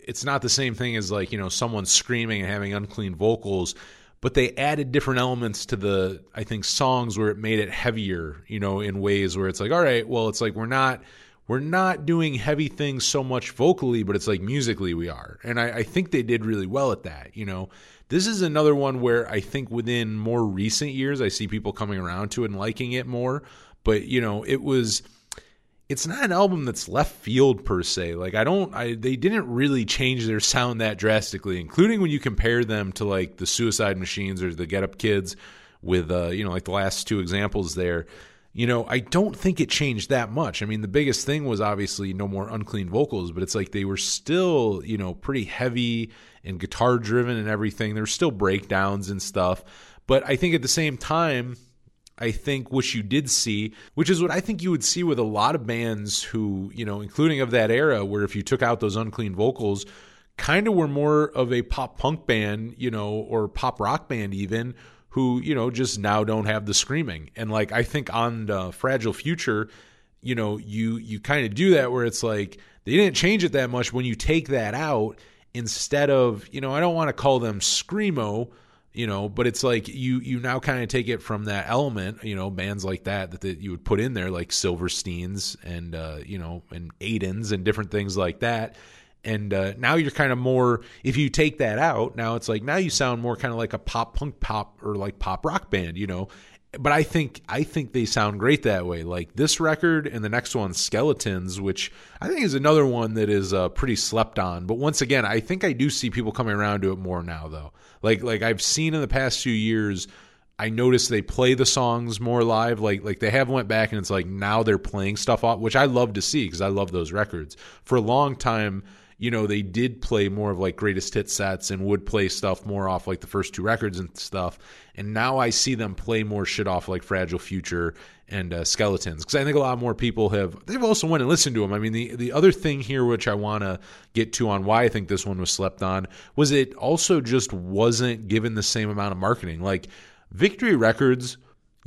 it's not the same thing as like you know someone screaming and having unclean vocals but they added different elements to the I think songs where it made it heavier, you know, in ways where it's like, all right, well, it's like we're not we're not doing heavy things so much vocally, but it's like musically we are. And I, I think they did really well at that, you know. This is another one where I think within more recent years I see people coming around to it and liking it more. But, you know, it was it's not an album that's left field per se. Like I don't I they didn't really change their sound that drastically, including when you compare them to like the Suicide Machines or the Get Up Kids with uh you know like the last two examples there. You know, I don't think it changed that much. I mean, the biggest thing was obviously no more unclean vocals, but it's like they were still, you know, pretty heavy and guitar driven and everything. There's still breakdowns and stuff. But I think at the same time, I think which you did see, which is what I think you would see with a lot of bands who, you know, including of that era, where if you took out those unclean vocals, kind of were more of a pop punk band, you know, or pop rock band even, who, you know, just now don't have the screaming. And like I think on uh, Fragile Future, you know, you you kind of do that where it's like they didn't change it that much when you take that out instead of, you know, I don't want to call them screamo, you know, but it's like you you now kind of take it from that element, you know, bands like that that, that you would put in there like Silversteins and uh, you know, and Aidens and different things like that. And uh, now you're kind of more. If you take that out, now it's like now you sound more kind of like a pop punk pop or like pop rock band, you know but I think I think they sound great that way. Like this record and the next one, Skeletons, which I think is another one that is uh, pretty slept on. But once again, I think I do see people coming around to it more now, though. Like like I've seen in the past few years, I noticed they play the songs more live. Like like they have went back and it's like now they're playing stuff off, which I love to see because I love those records. For a long time you know, they did play more of like greatest hit sets and would play stuff more off like the first two records and stuff. And now I see them play more shit off like Fragile Future and uh, Skeletons because I think a lot more people have. They've also went and listened to them. I mean, the the other thing here, which I want to get to on why I think this one was slept on, was it also just wasn't given the same amount of marketing. Like Victory Records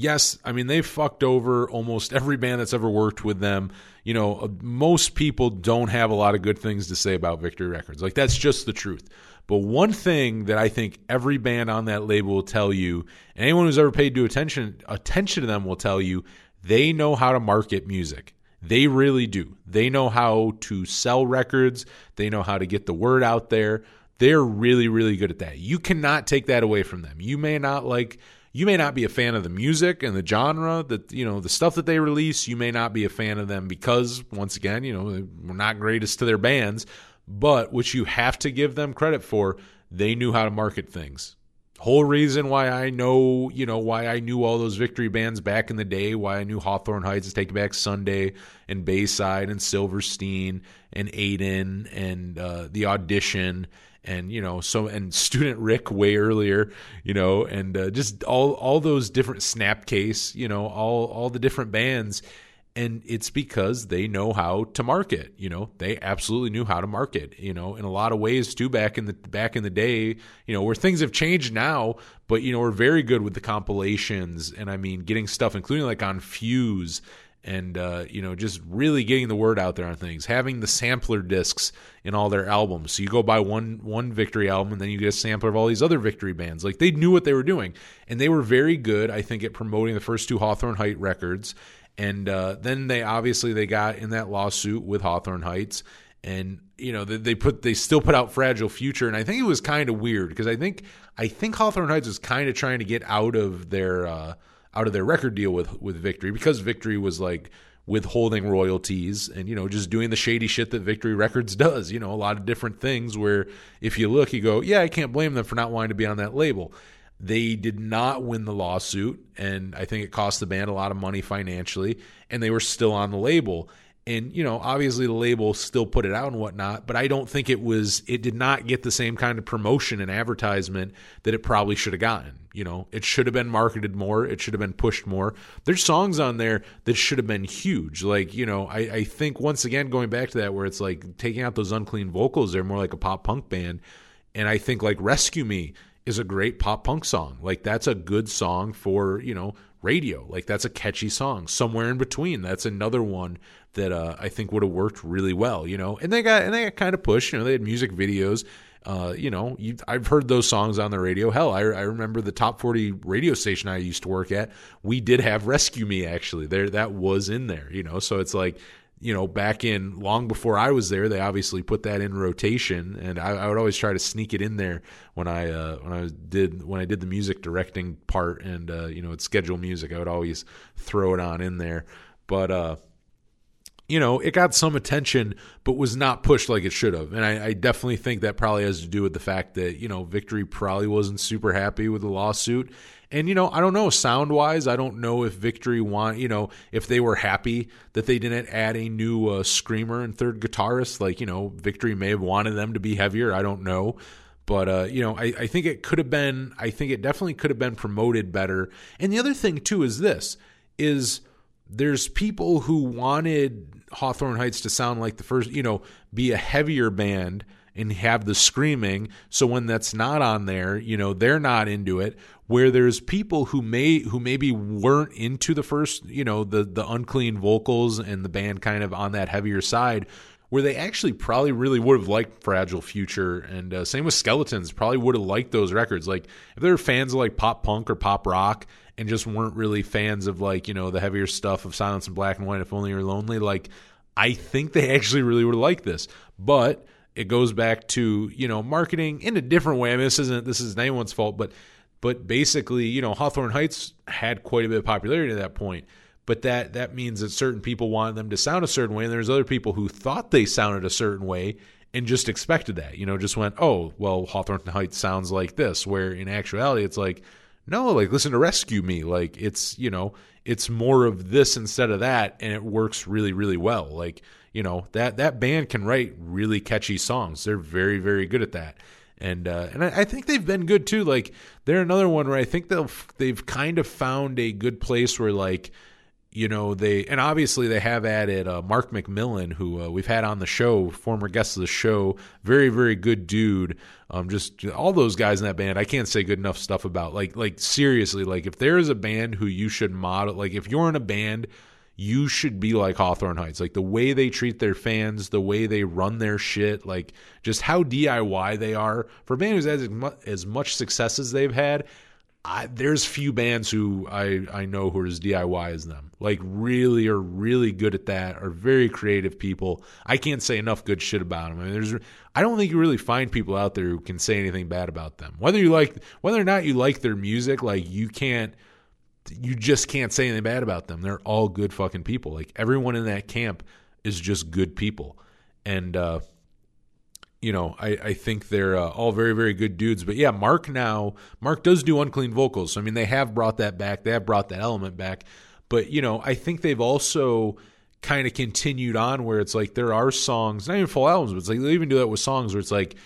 yes, I mean, they fucked over almost every band that's ever worked with them. You know, uh, most people don't have a lot of good things to say about Victory Records. Like, that's just the truth. But one thing that I think every band on that label will tell you, anyone who's ever paid due attention attention to them will tell you, they know how to market music. They really do. They know how to sell records. They know how to get the word out there. They're really, really good at that. You cannot take that away from them. You may not like you may not be a fan of the music and the genre that you know the stuff that they release. You may not be a fan of them because once again you know we're not greatest to their bands. But which you have to give them credit for they knew how to market things. Whole reason why I know, you know, why I knew all those victory bands back in the day, why I knew Hawthorne Heights, Take Back Sunday, and Bayside, and Silverstein, and Aiden, and uh, The Audition, and you know so and student [LAUGHS] rick way earlier you know and uh, just all all those different snapcase you know all all the different bands. And it's because they know how to market you know they absolutely knew how to market you know in a lot of ways too back in the back in the day you know where things have changed now but you know we're very good with the compilations. And i mean getting stuff including like on fuse and uh, you know just really getting the word out there on things having the sampler discs in all their albums. So you go buy one one victory album and then you get a sampler of all these other victory bands. Like they knew what they were doing and they were very good i think at promoting the first two hawthorne height records. And uh, then they obviously they got in that lawsuit with hawthorne heights and you know they, put they still put out fragile future and i think it was kind of weird because i think i think hawthorne heights was kind of trying to get out of their uh, out of their record deal with with Victory because Victory was like withholding royalties and you know just doing the shady shit that Victory Records does. You know, a lot of different things where if you look, you go, yeah, I can't blame them for not wanting to be on that label. They did not win the lawsuit, and I think it cost the band a lot of money financially, and they were still on the label and you know obviously the label still put it out and whatnot but i don't think it was it did not get the same kind of promotion and advertisement that it probably should have gotten. You know it should have been marketed more. It should have been pushed more. There's songs on there that should have been huge. Like you know i, I think once again going back to that where it's like taking out those unclean vocals they're more like a pop punk band. And i think like rescue me is a great pop punk song. Like that's a good song for you know radio. Like that's a catchy song. Somewhere in between, that's another one that uh, I think would have worked really well. You know, and they got and they got kind of pushed. You know, they had music videos. Uh, you know, you, I've heard those songs on the radio. Hell, I, I remember the top forty radio station I used to work at. We did have "Rescue Me" actually. There, that was in there. You know, so it's like you know, back in long before I was there, they obviously put that in rotation, and I, I would always try to sneak it in there when I uh, when I did when I did the music directing part, and uh, you know, it's schedule music. I would always throw it on in there, but uh, you know, it got some attention, but was not pushed like it should have. And I, I, definitely think that probably has to do with the fact that, you know, Victory probably wasn't super happy with the lawsuit. And you know, I don't know sound wise. I don't know if Victory want you know if they were happy that they didn't add a new uh, screamer and third guitarist. Like you know, Victory may have wanted them to be heavier. I don't know, but uh, you know, I, I think it could have been. I think it definitely could have been promoted better. And the other thing too is this: is there's people who wanted Hawthorne Heights to sound like the first, you know, be a heavier band and have the screaming. So when that's not on there, you know, they're not into it. Where there's people who may who maybe weren't into the first, you know, the the unclean vocals and the band kind of on that heavier side, where they actually probably really would have liked Fragile Future, and uh, same with Skeletons, probably would have liked those records. Like if they're fans of like pop punk or pop rock, and just weren't really fans of like you know the heavier stuff of Silence in Black and White, If Only You're Lonely, like I think they actually really would liked this, but it goes back to you know marketing in a different way. I mean, this isn't this is anyone's fault, but but basically, you know, Hawthorne Heights had quite a bit of popularity at that point. But that that means that certain people wanted them to sound a certain way, and there's other people who thought they sounded a certain way and just expected that. You know, just went, oh, well, Hawthorne Heights sounds like this. Where in actuality, it's like, no, like listen to Rescue Me. Like it's you know, it's more of this instead of that, and it works really really well. Like you know that that band can write really catchy songs. They're very very good at that and uh, and I, I, think they've been good too. Like they're another one where I think they'll they've kind of found a good place where like you know they and obviously they have added uh, Mark McMillon who uh, we've had on the show, former guest of the show, very very good dude. Um, just all those guys in that band, I can't say good enough stuff about. Like like seriously, like if there is a band who you should model, like if you're in a band you should be like Hawthorne Heights. Like the way they treat their fans, the way they run their shit, like just how DIY they are. For a band who's had as much success as they've had, I, there's few bands who I, I know who are as DIY as them. Like really are really good at that. Are very creative people. I can't say enough good shit about them. I mean, there's I don't think you really find people out there who can say anything bad about them. Whether you like whether or not you like their music, like you can't you just can't say anything bad about them. They're all good fucking people. Like everyone in that camp is just good people. And, uh, you know, I, I think they're uh, all very, very good dudes. But yeah, Mark now, Mark does do unclean vocals. So, I mean, they have brought that back. They have brought that element back. But, you know, I think they've also kind of continued on where it's like there are songs, not even full albums, but it's like they even do that with songs where it's like,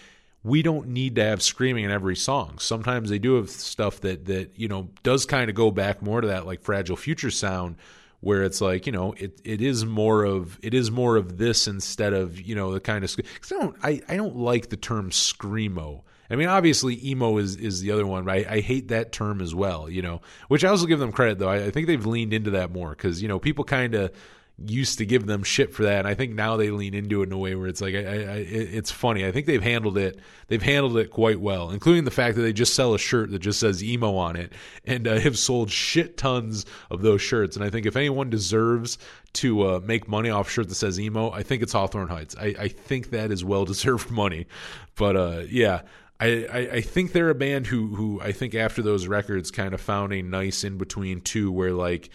we don't need to have screaming in every song. Sometimes they do have stuff that that you know does kind of go back more to that like fragile future sound where it's like you know it it is more of it is more of this instead of you know the kind of cause I don't I, I don't like the term screamo. I mean, obviously, emo is is the other one. Right? I hate that term as well. You know, which I also give them credit though. I, I think they've leaned into that more because you know people kind of used to give them shit for that. And I think now they lean into it in a way where it's like, I, I, it's funny. I think they've handled it. They've handled it quite well, including the fact that they just sell a shirt that just says emo on it and uh, [LAUGHS] have sold shit tons of those shirts. And I think if anyone deserves to uh, make money off a shirt that says emo, I think it's Hawthorne Heights. I, I think that is well [LAUGHS] deserved money. But uh, yeah. I, I, I think they're a band who who I think after those records kind of found a nice in between two where like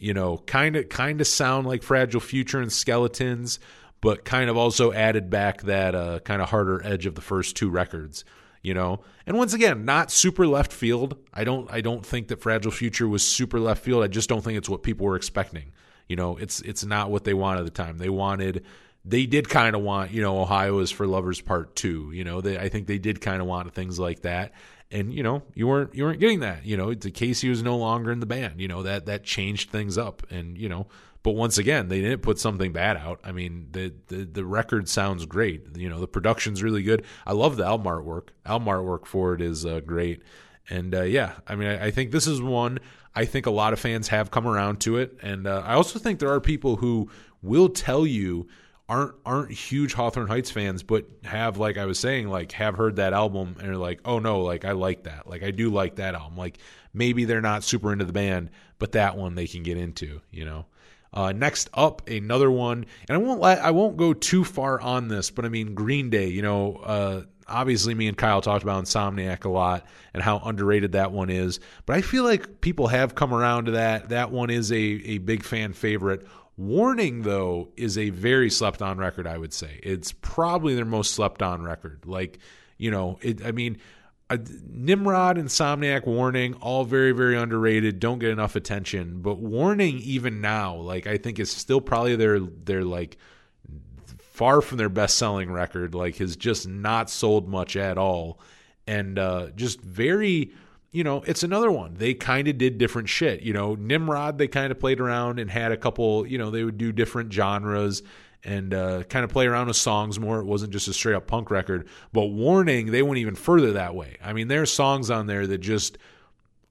you know, kind of kind of sound like Fragile Future and Skeletons, but kind of also added back that uh, kind of harder edge of the first two records. You know, and once again, not super left field. I don't I don't think that Fragile Future was super left field. I just don't think it's what people were expecting. You know, it's it's not what they wanted at the time. They wanted they did kind of want, you know, Ohio is for lovers part 2, you know. They I think they did kind of want things like that and you know you weren't you weren't getting that you know the casey was no longer in the band you know that that changed things up and you know but once again they didn't put something bad out. I mean the the, the record sounds great. You know the production's really good. I love the album artwork album artwork for it is uh, great. And uh, yeah i mean I, I, think this is one i think a lot of fans have come around to it. And uh, i also think there are people who will tell you aren't aren't huge Hawthorne Heights fans, but have like I was saying, like have heard that album and are like, oh no, like I like that, like I do like that album. Like maybe they're not super into the band, but that one they can get into, you know. Uh, next up, another one, and I won't let, I won't go too far on this, but I mean Green Day. You know, uh, obviously me and Kyle talked about Insomniac a lot and how underrated that one is, but I feel like people have come around to that. That one is a a big fan favorite. Warning, though, is a very slept on record, I would say. It's probably their most slept on record. Like, you know, it, I mean, Nimrod, Insomniac, Warning, all very, very underrated. Don't get enough attention. But Warning, even now, like, I think is still probably their, their like, far from their best selling record. Like, has just not sold much at all. And uh, just very you know, it's another one. They kind of did different shit. You know, Nimrod, they kind of played around and had a couple, you know, they would do different genres and uh, kind of play around with songs more. It wasn't just a straight up punk record. But Warning, they went even further that way. I mean, there's songs on there that just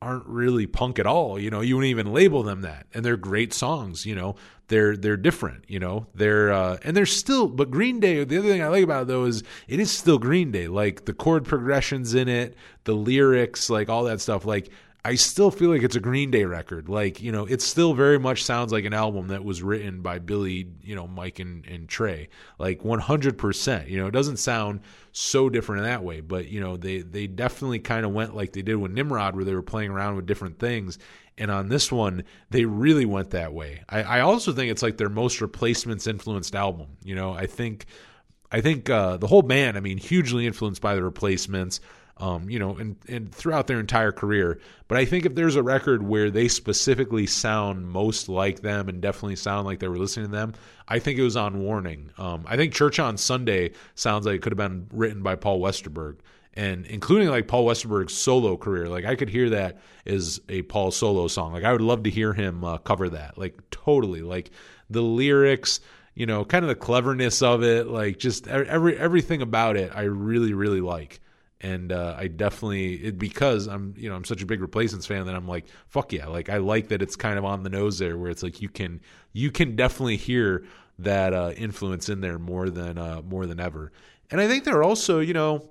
aren't really punk at all. You know, you wouldn't even label them that, and they're great songs. You know, they're they're different. You know, they're uh, and they're still. But Green Day. The other thing I like about it though is it is still Green Day. Like the chord progressions in it, the lyrics, like all that stuff. Like I still feel like it's a Green Day record. Like, you know, it still very much sounds like an album that was written by Billy, you know, Mike and, and Tré. Like 100%. You know, it doesn't sound so different in that way, but, you know, they, they definitely kind of went like they did with Nimrod, where they were playing around with different things. And on this one, they really went that way. I, I also think it's like their most replacements influenced album. You know, I think. I think uh, the whole band, I mean, hugely influenced by the replacements um, you know, and, and throughout their entire career. But I think if there's a record where they specifically sound most like them and definitely sound like they were listening to them, I think it was on Warning. Um, I think Church on Sunday sounds like it could have been written by Paul Westerberg. And including like Paul Westerberg's solo career, like I could hear that as a Paul solo song. Like I would love to hear him uh, cover that. Like totally, like the lyrics, you know, kind of the cleverness of it, like just every everything about it, I really really like and uh, I definitely it, because I'm you know I'm such a big replacements fan that I'm like fuck yeah. Like I like that it's kind of on the nose there where it's like you can you can definitely hear that uh, influence in there more than uh, more than ever. And I think they're also you know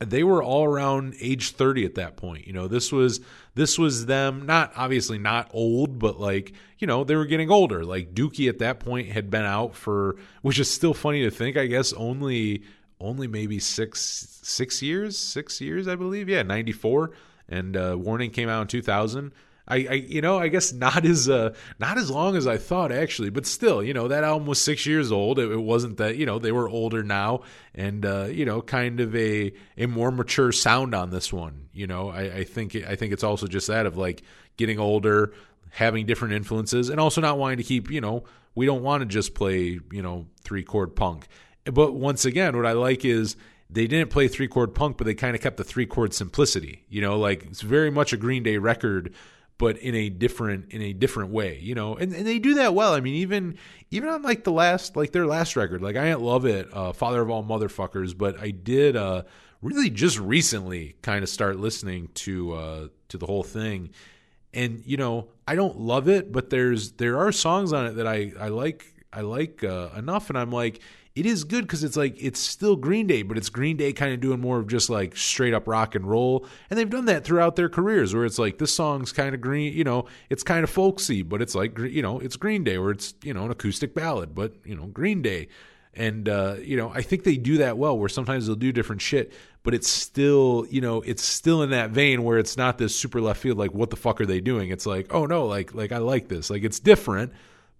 they were all around age 30 at that point. You know this was this was them not obviously not old but like you know they were getting older. Like Dookie at that point had been out for which is still funny to think I guess only only maybe six six years, six years, I believe. Yeah, ninety four, and uh, Warning came out in two thousand. I, I, you know, I guess not as uh, not as long as I thought actually, but still, you know, that album was six years old. It, it wasn't that, you know, they were older now, and uh, you know, kind of a a more mature sound on this one. You know, I, I think I think it's also just that of like getting older, having different influences, and also not wanting to keep, you know, we don't want to just play, you know, three chord punk but once again, what I like is they didn't play three chord punk, but they kind of kept the three chord simplicity. You know, like it's very much a Green Day record, but in a different in a different way. You know, and, and they do that well. I mean, even even on like the last like their last record, like I didn't love it, uh, Father of All Motherfuckers, but I did uh, really just recently kind of start listening to uh, to the whole thing. And you know, I don't love it, but there's there are songs on it that I I like I like uh, enough, and I'm like, it is good because it's like it's still Green Day, but it's Green Day kind of doing more of just like straight up rock and roll. And they've done that throughout their careers, where it's like this song's kind of green, you know, it's kind of folksy, but it's like you know, it's Green Day, or it's you know an acoustic ballad, but you know, Green Day. And uh, you know, I think they do that well, where sometimes they'll do different shit, but it's still, you know, it's still in that vein where it's not this super left field, like what the fuck are they doing? It's like, oh no, like like I like this, like it's different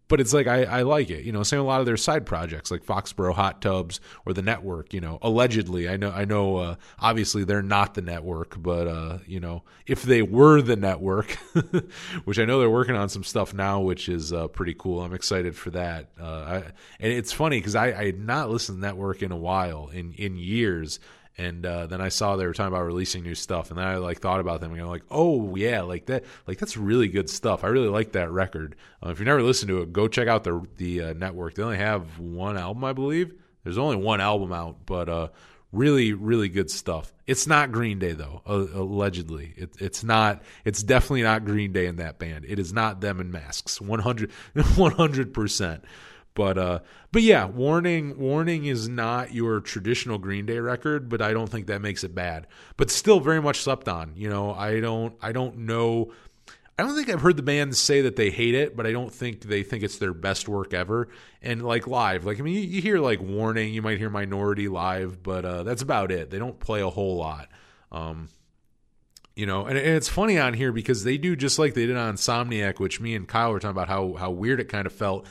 but it's like I, I like it. You know, same a lot of their side projects like Foxboro Hot Tubs or the Network. You know, allegedly, I know I know. Uh, obviously, they're not the network, but uh, you know, if they were the network, [LAUGHS] which I know they're working on some stuff now, which is uh, pretty cool. I'm excited for that. Uh, I, and it's funny because I, I had not listened to Network in a while, in in years and uh, then I saw they were talking about releasing new stuff, and then I like thought about them and I'm like, oh yeah, like that, like that's really good stuff. I really like that record. Uh, if you never listened to it, go check out the the uh, network. They only have one album, I believe. There's only one album out, but uh, really, really good stuff. It's not Green Day though, allegedly. It, it's not. It's definitely not Green Day in that band. It is not them in masks. 100 [LAUGHS] percent. But uh, but yeah, warning, warning is not your traditional Green Day record, but I don't think that makes it bad. But still, very much slept on. You know, I don't, I don't know. I don't think I've heard the band say that they hate it, but I don't think they think it's their best work ever. And like live, like I mean, you, you hear like Warning, you might hear Minority live, but uh, that's about it. They don't play a whole lot. Um, you know, and, and, it's funny on here because they do just like they did on Insomniac, which me and Kyle were talking about how how weird it kind of felt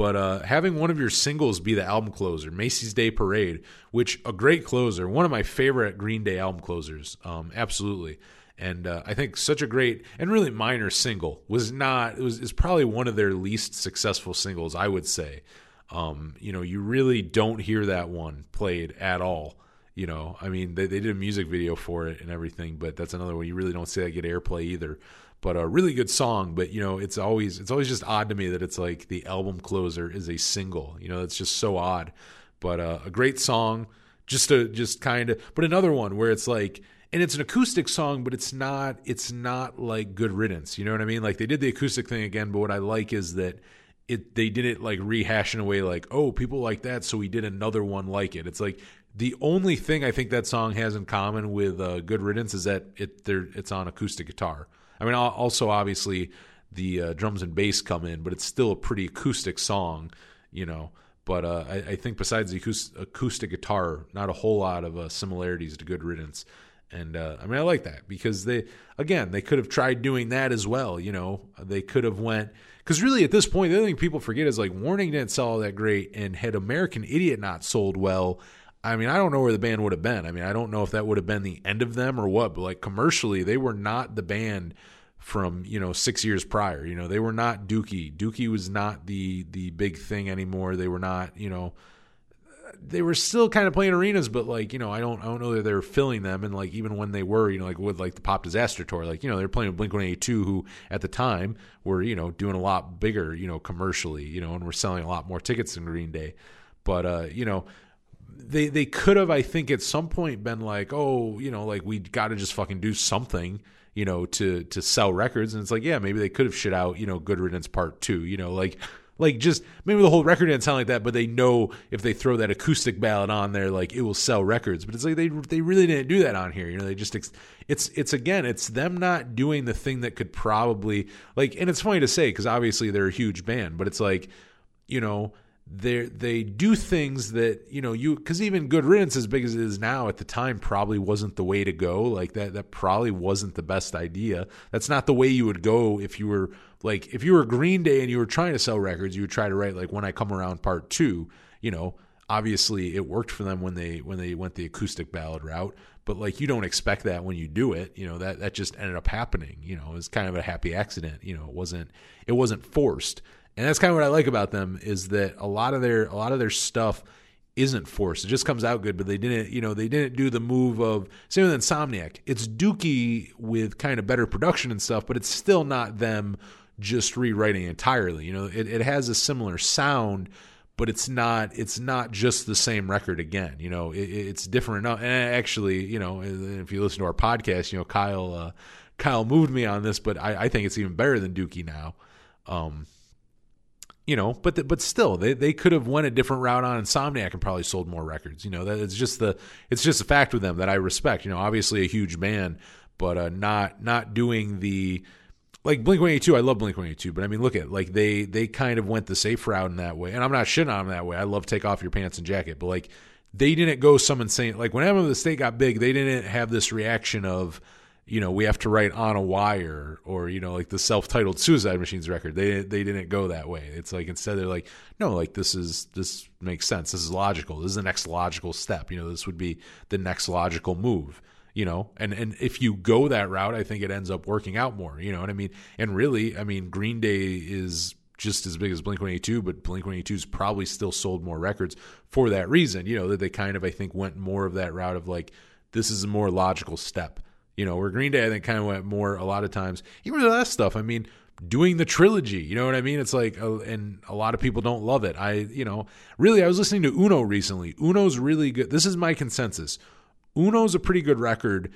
but uh, having one of your singles be the album closer, Macy's Day Parade, which a great closer, one of my favorite Green Day album closers, um, absolutely. And uh, I think such a great and really minor single was not it was is probably one of their least successful singles, I would say. Um, you know, you really don't hear that one played at all. You know, I mean, they, they did a music video for it and everything, but that's another one you really don't see that get airplay either. But a really good song. But you know, it's always it's always just odd to me that it's like the album closer is a single. You know, it's just so odd. But uh, a great song, just a just kind of. But another one where it's like and it's an acoustic song but it's not it's not like good riddance you know what i mean like they did the acoustic thing again but what i like is that it they didn't like rehash in a way like oh people like that so we did another one like it it's like the only thing i think that song has in common with uh, good riddance is that it there it's on acoustic guitar i mean also obviously the uh, drums and bass come in but it's still a pretty acoustic song you know but uh, I, I think besides the acoustic, guitar not a whole lot of uh, similarities to good riddance and uh, I mean, I like that because they, again, they could have tried doing that as well. You know, they could have went because really at this point, the other thing people forget is like Warning didn't sell all that great, and had American Idiot not sold well, I mean, I don't know where the band would have been. I mean, I don't know if that would have been the end of them or what, but like commercially, they were not the band from you know six years prior. You know, they were not Dookie. Dookie was not the the big thing anymore. They were not you know they were still kind of playing arenas, but like you know, I don't I don't know that they were filling them, and like even when they were, you know, like with like the Pop Disaster tour, like you know, they're playing with Blink One Eighty Two, who at the time were you know doing a lot bigger, you know, commercially, you know, and were selling a lot more tickets than Green Day, but uh, you know. They they could have I think at some point been like oh you know like we got to just fucking do something you know to to sell records and it's like yeah maybe they could have shit out you know Good Riddance Part Two you know like like just maybe the whole record didn't sound like that, but they know if they throw that acoustic ballad on there, like it will sell records. But it's like they they really didn't do that on here. You know, they just it's it's again it's them not doing the thing that could probably like. And it's funny to say because obviously they're a huge band, but it's like you know they they do things that you know you because even good riddance as big as it is now at the time probably wasn't the way to go. Like that that probably wasn't the best idea. That's not the way you would go if you were like if you were green day and you were trying to sell records you would try to write like when i come around part two you know. Obviously it worked for them when they when they went the acoustic ballad route but like you don't expect that when you do it. You know that that just ended up happening you know. It was kind of a happy accident you know. It wasn't it wasn't forced and that's kind of what I like about them is that a lot of their a lot of their stuff isn't forced. It just comes out good, but they didn't, you know, they didn't do the move of same with Insomniac. It's Dookie with kind of better production and stuff, but it's still not them just rewriting entirely. You know, it, it has a similar sound, but it's not it's not just the same record again. You know, it, it's different enough. And actually, you know, if you listen to our podcast, you know, Kyle uh, Kyle moved me on this, but I, I think it's even better than Dookie now. Um, you know, but the, but still, they, they could have went a different route on Insomniac and probably sold more records. You know, that it's just the it's just a fact with them that I respect. You know, obviously a huge band, but uh, not not doing the like Blink One Eighty Two. I love Blink One Eighty Two, but I mean, look at like they they kind of went the safe route in that way, and I'm not shitting on them that way. I love take off your pants and jacket, but like they didn't go some insane like when whenever the state got big, they didn't have this reaction of you know, we have to write on a wire or, you know, like the self-titled Suicide Machines record. They they didn't go that way. It's like instead they're like, no, like this is this makes sense. This is logical. This is the next logical step. You know, this would be the next logical move. You know, and and if you go that route, I think it ends up working out more. You know what I mean? And really, I mean, Green Day is just as big as Blink 182, but Blink 182's probably still sold more records for that reason. You know, that they kind of I think went more of that route of like this is a more logical step you know, where Green Day, I think, kind of went more a lot of times, even with that stuff. I mean, doing the trilogy, you know what I mean? It's like, uh, and a lot of people don't love it. I, you know, really, I was listening to Uno recently. Uno's really good. This is my consensus. Uno's a pretty good record.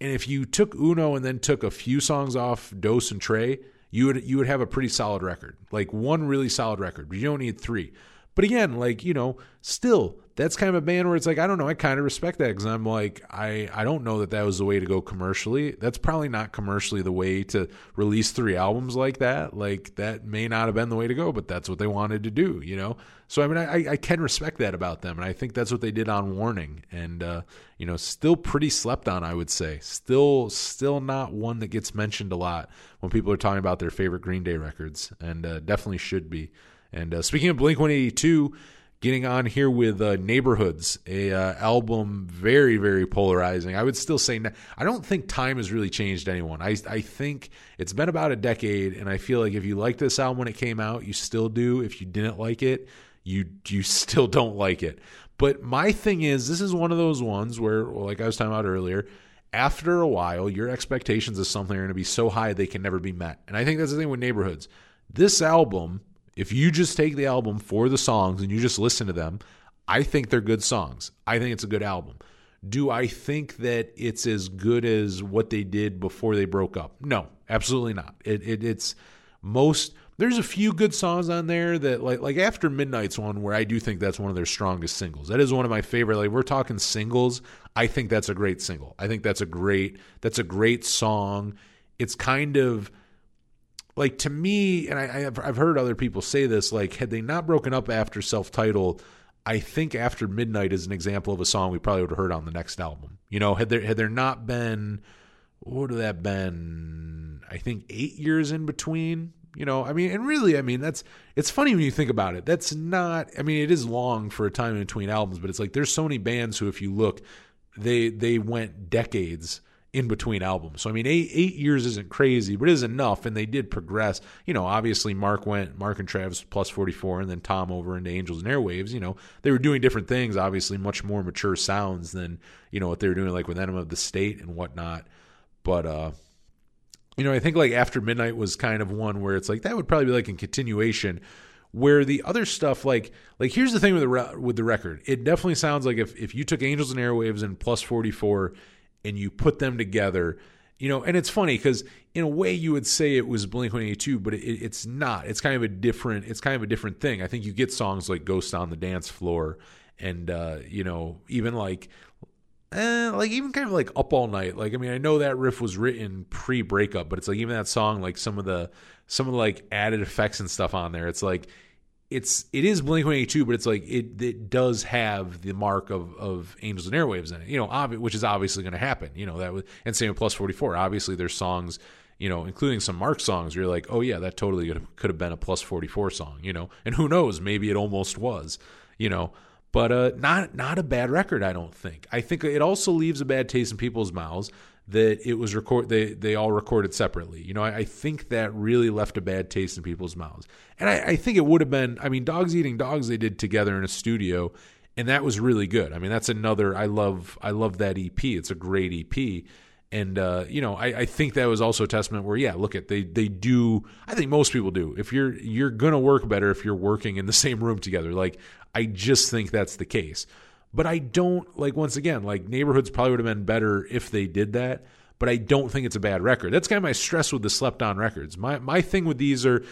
And if you took Uno and then took a few songs off Dos and Tré, you would you would have a pretty solid record. Like one really solid record. You don't need three. But again, like, you know, still, that's kind of a band where it's like, I don't know, I kind of respect that because I'm like, I, I don't know that that was the way to go commercially. That's probably not commercially the way to release three albums like that. Like, that may not have been the way to go, but that's what they wanted to do, you know? So, I mean, I, I can respect that about them. And I think that's what they did on Warning. And, uh, you know, still pretty slept on, I would say. Still, still not one that gets mentioned a lot when people are talking about their favorite Green Day records, and uh, definitely should be. And uh, speaking of Blink 182, getting on here with uh, Neighborhoods, a uh, album very very polarizing. I would still say I don't think time has really changed anyone. I I think it's been about a decade, and I feel like if you liked this album when it came out, you still do. If you didn't like it, you you [LAUGHS] still don't like it. But my thing is, this is one of those ones where, like I was talking about earlier, after a while, your expectations of something are going to be so high they can never be met. And I think that's the thing with neighborhoods. This album, if you just take the album for the songs and you just listen to them, I think they're good songs. I think it's a good album. Do I think that it's as good as what they did before they broke up? No, absolutely not. It, it it's most there's a few good songs on there that like like after midnight's one where i do think that's one of their strongest singles that is one of my favorite like we're talking singles i think that's a great single i think that's a great that's a great song it's kind of like to me and I, i've, I've heard other people say this like had they not broken up after self-titled i think after midnight is an example of a song we probably would have heard on the next album you know had there had there not been what would that been i think eight years in between you know, I mean, and really, I mean, that's it's funny when you think about it. That's not. I mean, it is long for a time in between albums, but it's like there's so many bands who, if you look, they they went decades in between albums. So I mean, eight eight years isn't crazy, but it is enough, and they did progress. You know, obviously Mark went Mark and Travis plus forty four, and then Tom over into Angels and Airwaves. You know, they were doing different things. Obviously, much more mature sounds than you know what they were doing like with Enema of the State and whatnot. But uh, you know, I think like After Midnight was kind of one where it's like that would probably be like a continuation. Where the other stuff, like like here's the thing with the re- with the record, it definitely sounds like if if you took Angels and Airwaves and Plus Forty Four and you put them together, you know, and it's funny because in a way you would say it was Blink One Eighty Two, but it, it's not. It's kind of a different. It's kind of a different thing. I think you get songs like Ghost on the Dance Floor, and uh, you know even like eh, like even kind of like up all night like i mean i know that riff was written pre-breakup but it's like even that song like some of the some of the like added effects and stuff on there it's like it's it is blink 182 but it's like it it does have the mark of of angels and airwaves in it you know obvi- which is obviously going to happen you know that was and same with plus 44 obviously there's songs you know including some mark songs where you're like oh yeah that totally could have been a plus 44 song you know? And who knows maybe it almost was you know? But uh, not not a bad record, I don't think. I think it also leaves a bad taste in people's mouths that it was record they they all recorded separately. You know, I, I think that really left a bad taste in people's mouths. And I, I think it would have been. I mean, dogs eating dogs they did together in a studio, and that was really good. I mean, that's another. I love I love that EP. It's a great EP. And uh, you know, I, I think that was also a testament where, yeah, look at they they do. I think most people do. If you're you're gonna work better if you're working in the [LAUGHS] same room together. Like I just think that's the case. But I don't like once again, like neighborhoods probably would have been better if they did that. But I don't think it's a bad record. That's kind of my stress with the slept on records. My my thing with these are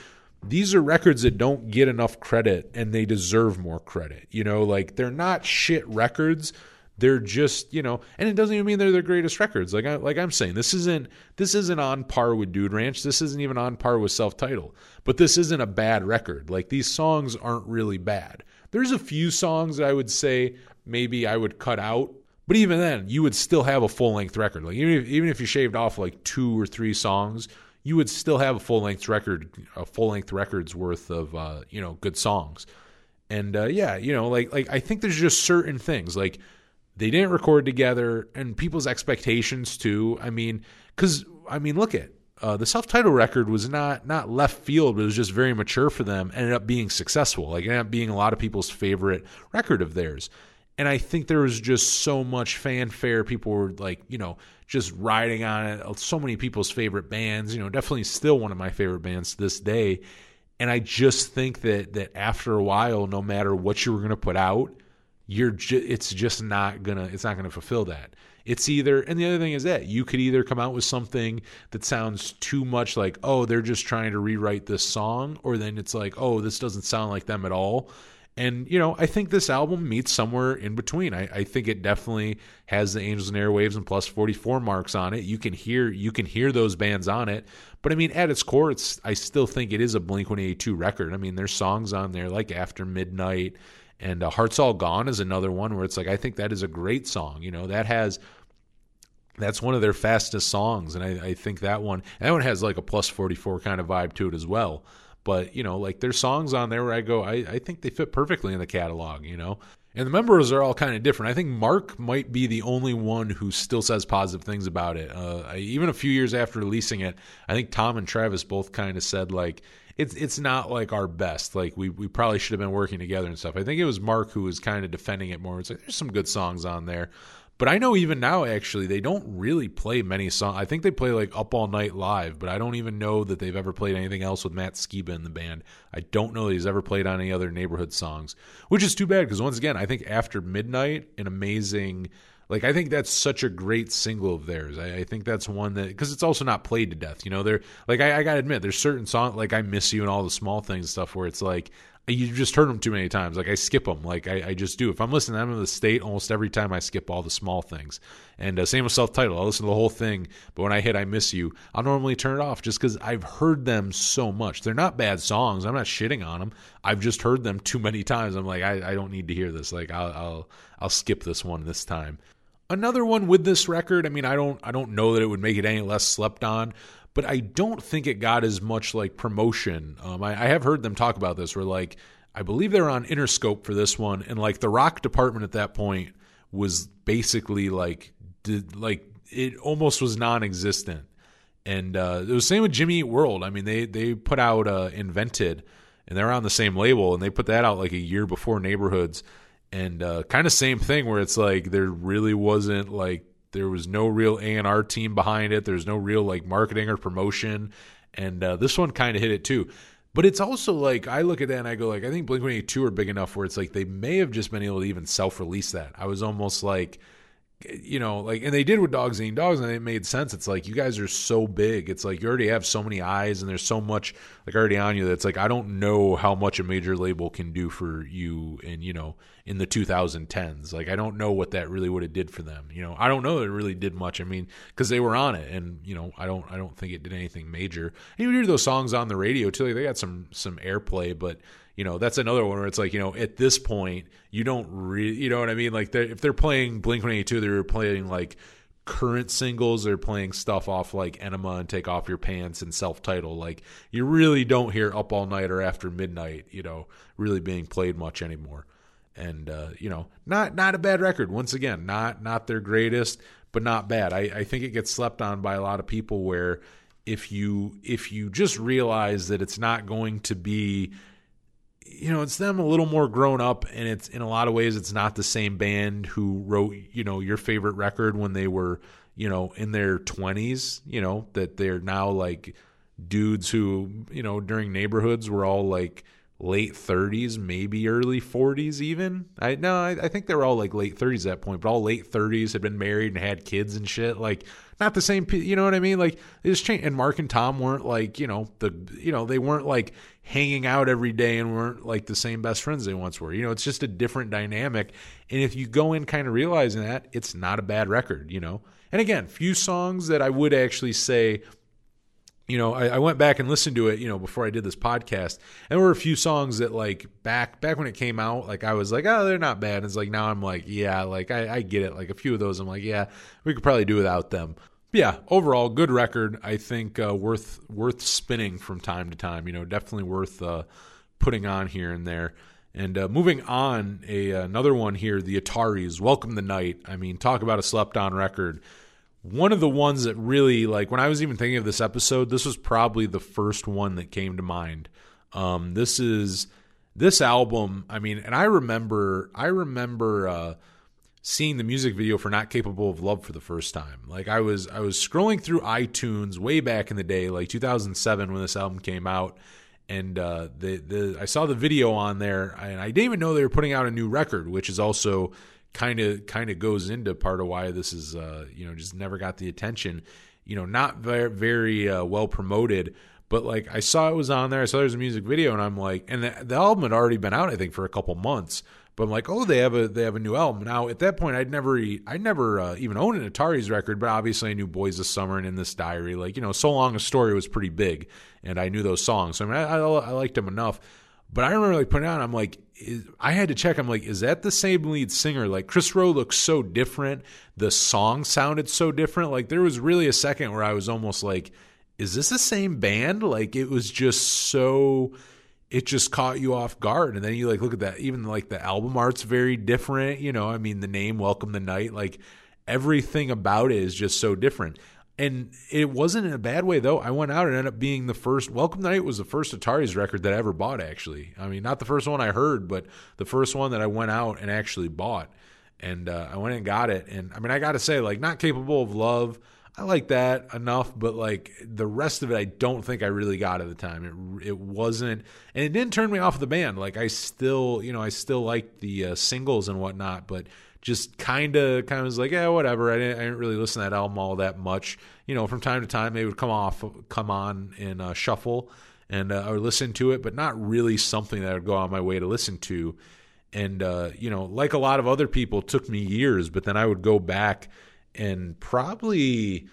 these are records that don't get enough credit and they deserve more credit. You know, like they're not shit records. They're just, you know, and it doesn't even mean they're their greatest records. Like I like I'm saying, this isn't this isn't on par with Dude Ranch. This isn't even on par with Self Titled. But this isn't a bad record. Like these songs aren't really bad. There's a few songs I would say maybe I would cut out, but even then, you would still have a full length record. Like even if, even if you shaved off like two or three songs, you would still have a full length record, a full length record's worth of uh, you know good songs. And uh, yeah, you know, like like I think there's just certain things like they didn't record together, and people's expectations too. I mean, because I mean, look at uh, the self-titled record was not not left field, but it was just very mature for them. Ended up being successful. Like ended up being a lot of people's favorite record of theirs. And I think there was just so much fanfare. People were like, you know, just riding on it. Uh, so many people's favorite bands. You know, definitely still one of my favorite bands to this day. And I just think that that after a while, no matter what you were going to put out, you're ju- it's just not gonna it's not gonna fulfill that. It's either, and the other thing is that you could either come out with something that sounds too much like, oh, they're just trying to rewrite this song, or then it's like, oh, this doesn't sound like them at all. And, you know, I think this album meets somewhere in between. I, I think it definitely has the Angels and Airwaves and plus 44 marks on it. You can hear you can hear those bands on it. But I mean, at its core, it's I still think it is a Blink 182 record. I mean, there's songs on there like After Midnight and uh, Hearts All Gone is another one where it's like I think that is a great song. You know, that has that's one of their fastest songs, and I, I think that one that one has like a plus forty four kind of vibe to it as well. But you know, like there's songs on there where I go, I, I think they fit perfectly in the catalog. You know, and the members are all kind of different. I think Mark might be the only one who still says positive things about it. Uh, I, even a few years after releasing it, I think Tom and Travis both kind of said like it's it's not like our best. Like we we probably should have been working together and stuff. I think it was Mark who was kind of defending it more. It's like there's some good songs on there, But I know even now, actually, they don't really play many songs. I think they play like Up All Night Live, but I don't even know that they've ever played anything else with Matt Skiba in the band. I don't know that he's ever played on any other neighborhood songs, which is too bad because once again, I think After Midnight, an amazing. Like I think that's such a great single of theirs. I, I think that's one that because it's also not played to death. You know, they're like I, I gotta admit, there's certain songs like I miss you and all the small things stuff where it's like you just heard them too many times. Like I skip them. Like I, I just do. If I'm listening I'm in the state, almost every time I skip all the small things. And uh, same with self title. I'll listen to the whole thing, but when I hit "I Miss You," I'll normally turn it off just because I've heard them so much. They're not bad songs. I'm not shitting on them. I've just heard them too many times. I'm like, I, I don't need to hear this. Like I'll, I'll I'll skip this one this time. Another one with this record. I mean, I don't I don't know that it would make it any less slept on, but I don't think it got as much like promotion. Um, I, I have heard them talk about this, where like I believe they're on Interscope for this one, and like the rock department at that point was basically like did like it almost was non-existent. And uh, it was same with Jimmy Eat World. I mean, they they put out uh, Invented, and they're on the same label, and they put that out like a year before Neighborhoods, and uh, kind of same thing where it's like there really wasn't like there was no real A and R team behind it. There's no real like marketing or promotion, and uh, this one kind of hit it too. But it's also like I look at that and I go like I think Blink One Eighty Two are big enough where it's like they may have just been able to even self release that. I was almost like you know, like, and they did with Dogs Eating Dogs, and it made sense. It's like you guys are so big. It's like you already have so many eyes, and there's so much like already on you. That's like I don't know how much a major label can do for you, and you know, in the 2010s. Like I don't know what that really would have did for them. You know, I don't know that it really did much. I mean, because they were on it, and you know, I don't, I don't think it did anything major. And you hear those songs on the radio too. Like they got some some airplay, but you know that's another one where it's like you know at this point you don't really you know what I mean? Like they're, if they're playing Blink One Eighty Two they're playing like current singles they're playing stuff off like Enema and Take Off Your Pants and self title like you really don't hear Up All Night or After Midnight you know really being played much anymore. And uh, you know not not a bad record. Once again not not their greatest but not bad. I, I think it gets slept on by a lot of people where if you if you just realize that it's not going to be you know, it's them a little more grown up, and it's in a lot of ways, it's not the same band who wrote, you know, your favorite record when they were, you know, in their 20s, you know, that they're now like dudes who, you know, during neighborhoods were all like late 30s, maybe early 40s, even. I no, I, I think they were all like late 30s at that point, but all late 30s had been married and had kids and shit. Like, not the same you know what i mean like it just changed and mark and tom weren't like you know the you know they weren't like hanging out every day and weren't like the same best friends they once were you know it's just a different dynamic and if you go in kind of realizing that it's not a bad record you know and again few songs that i would actually say you know, I, I, went back and listened to it, you know, before I did this podcast. And there were a few songs that like back back when it came out, like I was like, oh, they're not bad. And it's like now I'm like, yeah, like I, I get it. Like a few of those, I'm like, yeah, we could probably do without them. But yeah, overall, good record. I think uh, worth worth spinning from time to time. You know, definitely worth uh, putting on here and there. And uh, moving on, a another one here, the Ataris, "Welcome the Night." I mean, talk about a slept on record one of the ones that really like when I was even thinking of this episode, this was probably the first one that came to mind. Um, this is this album. I mean, and I remember, I remember uh, seeing the music video for "Not Capable of Love" for the first time. Like I was, I was scrolling through iTunes way back in the day, like 2007 when this album came out, and uh, the the I saw the video on there, and I didn't even know they were putting out a new record, which is also kind of kind of goes into part of why this is uh, you know just never got the attention. You know, not very very uh, well promoted, but like I saw it was on there. I saw there's a music video, and I'm like, and the, the album had already been out, I think, for a couple months. But I'm like, oh, they have a they have a new album now. At that point, I'd never I never uh, even owned an Ataris record, but obviously I knew Boys of Summer and In This Diary. Like you know, So Long Astoria was pretty big, and I knew those songs. So I mean, I, I, I liked them enough. But I remember like putting on, I'm like, is, I had to check. I'm like, is that the same lead singer? Like Kris Roe looks so different. The song sounded so different. Like there was really a second where I was almost like, is this the same band? Like it was just so it just caught you off guard and then you like look at that even like the album art's very different you know i mean the name welcome the night like everything about it is just so different and it wasn't in a bad way though. I went out and ended up being the first. Welcome Night was the first Ataris record that I ever bought. Actually, I mean, not the first one I heard, but the first one that I went out and actually bought. and uh, I went and got it. And I mean, I got to say, like, not capable of love. I like that enough, but like the rest of it, I don't think I really got at the time. It it wasn't, and it didn't turn me off of the band. Like I still, you know, I still liked the uh, singles and whatnot, but just kind of, kind of was like, yeah, whatever. I didn't, I didn't really listen to that album all that much. You know, from time to time, they would come off, come on in uh, shuffle, and uh, I would listen to it, but not really something that I would go on my way to listen to. And uh, you know, like a lot of other people, took me years, but then I would go back and probably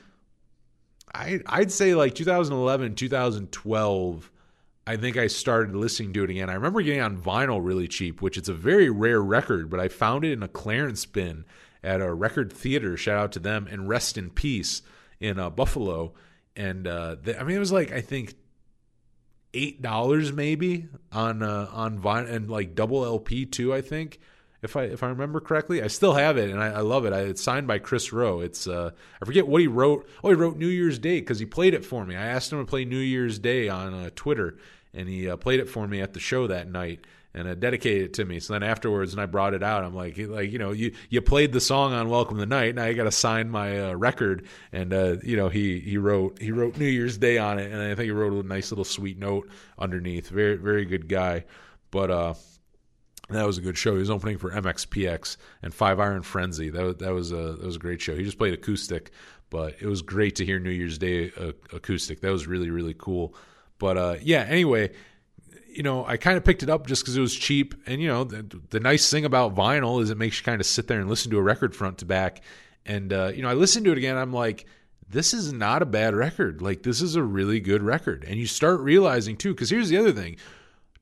I I'd say like 2011, 2012 I think I started listening to it again. I remember getting on vinyl really cheap, which it's a very rare record, but I found it in a clearance bin at a record theater. Shout out to them and rest in peace in uh, Buffalo. And uh, I mean, it was like I think eight dollars maybe on uh, on vinyl and like double LP too. I think if I if I remember correctly. I still have it and I, I love it. I, it's signed by Kris Roe. It's uh, I forget what he wrote. Oh, he wrote New Year's Day because he played it for me. I asked him to play New Year's Day on uh, Twitter, and he uh, played it for me at the show that night and uh, dedicated it to me. So then afterwards, and I brought it out, I'm like, like you know, you you played the song on Welcome the Night. Now you got to sign my uh, record, and uh, you know he he wrote he wrote New Year's Day on it, and I think he wrote a nice little sweet note underneath. Very very good guy, but uh that was a good show. He was opening for MXPX and Five Iron Frenzy. That that was a that was a great show. He just played acoustic, but it was great to hear New Year's Day uh, acoustic. That was really really cool. But uh, yeah, anyway, you know, I kind of picked it up just because it was cheap, and you know, the, the, nice thing about vinyl is it makes you kind of sit there and listen to a record front to back. And uh, you know, I listened to it again. I'm like, this is not a bad record. Like this is a really good record. And you start realizing too, because here's the other thing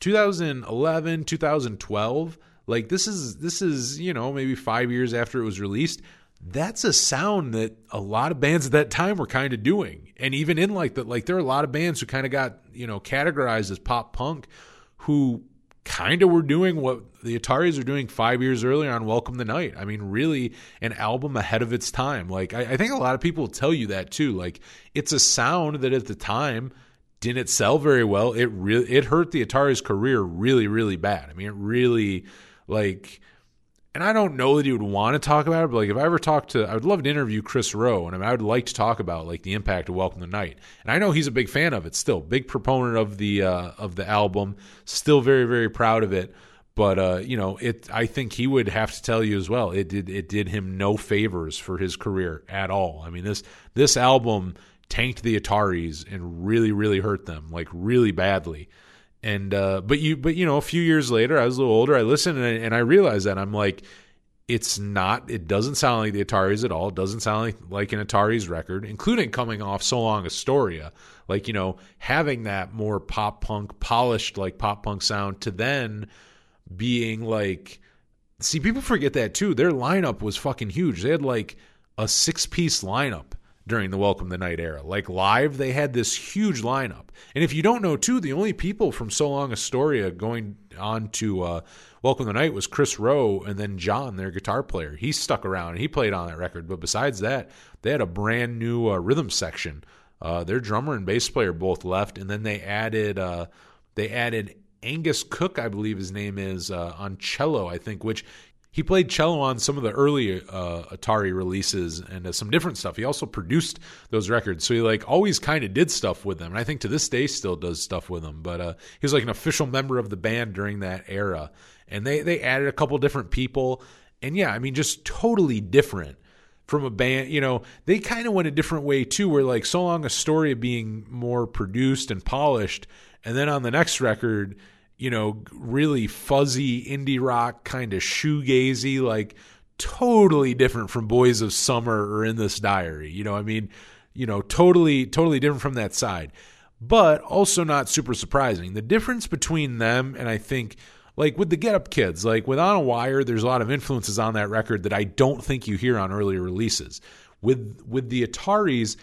2011, 2012, like this is this is, you know, maybe 5 years after it was released. That's a sound that a lot of bands at that time were kind of doing. And even in like that like there are a lot of bands who kind of got, you know, categorized as pop punk who kind of were doing what the Ataris are doing five years earlier on Welcome the Night. I mean, really an album ahead of its time. Like, I, I, think a lot of people tell you that too. Like, it's a sound that at the time didn't sell very well. It really it hurt the Ataris' career really really bad. I mean, it really like. And I don't know that he would want to talk about it, but like if I ever talked to, I would love to interview Kris Roe, and I, I would like to talk about like the impact of Welcome to Night. And I know he's a big fan of it, still big proponent of the uh, of the album, still very very proud of it. But uh, you know, it. I think he would have to tell you as well. It did it did him no favors for his career at all. I mean this this album tanked the Ataris and really, really hurt them, like really badly. And uh, but you, but you know, a few years later, I was a little older. I listened and I, and I realized that I'm like, it's not. It doesn't sound like the Ataris at all. It doesn't sound like like an Ataris record, including coming off so long Astoria. Like you know, having that more pop punk, polished like pop punk sound, to then being like, see, people forget that too. Their lineup was fucking huge. They had like a six piece lineup during the Welcome the Night era. Like live, they had this huge lineup. And if you don't know, too, the only people from So Long Astoria going on to uh, Welcome the Night was Kris Roe and then John, their guitar player. He stuck around. And he played on that record. But besides that, they had a brand new uh, rhythm section. Uh, their drummer and bass player both left, and then they added uh, they added Angus Cooke, I believe his name is, uh, on cello, I think, which he played cello on some of the early uh, Atari releases and uh, some different stuff. He also produced those records, so he like always kind of did stuff with them, and I think to this day still does stuff with them. But uh, he was like an official member of the band during that era, and they they added a couple different people, and yeah, I mean just totally different from a band. You know, they kind of went a different way too, where like so long Astoria being more produced and polished, and then on the next record you know, really fuzzy indie rock, kind of shoegazy, like totally different from Boys of Summer or In This Diary. You know, I mean, you know, totally, totally different from that side, but also not super surprising. The difference between them and I think, like with the Get Up Kids, like with On a Wire, there's a lot of influences on that record that I don't think you hear on earlier releases. With with the Ataris,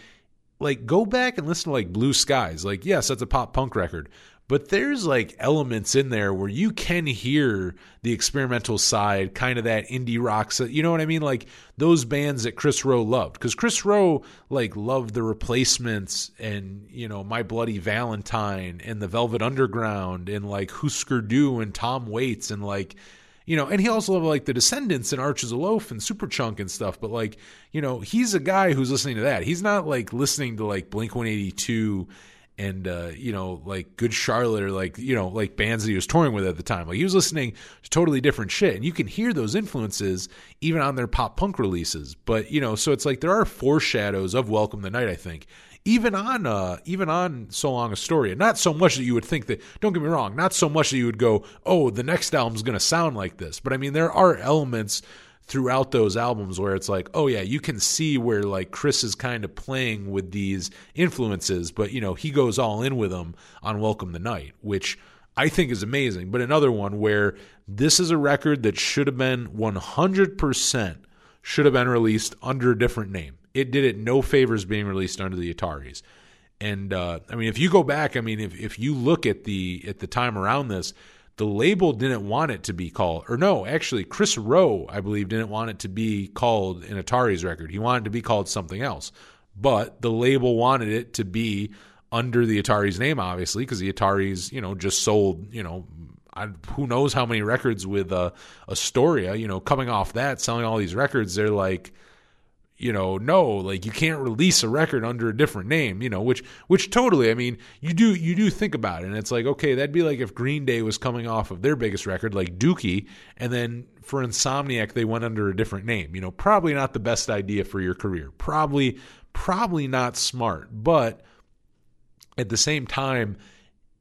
like go back and listen to like Blue Skies. Like yes, that's a pop punk record, but there's like elements in there where you can hear the experimental side, kind of that indie rock. So, you know what I mean? Like those bands that Kris Roe loved, because Kris Roe like loved the Replacements and you know My Bloody Valentine and the Velvet Underground and like Husker Du and Tom Waits and like you know, and he also loved like the Descendents and Archers of Loaf and Superchunk and stuff. But like, you know, he's a guy who's listening to that. He's not like listening to like Blink 182 and uh, you know like Good Charlotte or like you know like bands that he was touring with at the time. Like he was listening to totally different shit, and you can hear those influences even on their pop punk releases. But you know, so it's like there are foreshadows of Welcome the Night. I think even on uh, even on So Long a Astoria, not so much that you would think that. Don't get me wrong, not so much that you would go, oh, the next album's going to sound like this. But I mean, there are elements throughout those albums where it's like, oh yeah, you can see where like Kris is kind of playing with these influences, but you know, he goes all in with them on Welcome the Night, which I think is amazing. But another one where this is a record that should have been 100% should have been released under a different name. It did it no favors being released under the Ataris. And uh, I mean, if you go back, I mean, if, if you look at the at the time around this, the label didn't want it to be called, or no, actually, Kris Roe, I believe, didn't want it to be called an Atari's record. He wanted to be called something else. But the label wanted it to be under the Atari's name, obviously, because the Atari's, you know, just sold, you know, I, who knows how many records with uh, Astoria, you know, coming off that, selling all these records, they're like, you know, no, like you can't release a record under a different name, you know, which which totally, I mean, you do you do think about it and it's like, okay, that'd be like if Green Day was coming off of their biggest record like Dookie and then for Insomniac they went under a different name. You know, probably not the best idea for your career. Probably probably not smart, but at the same time,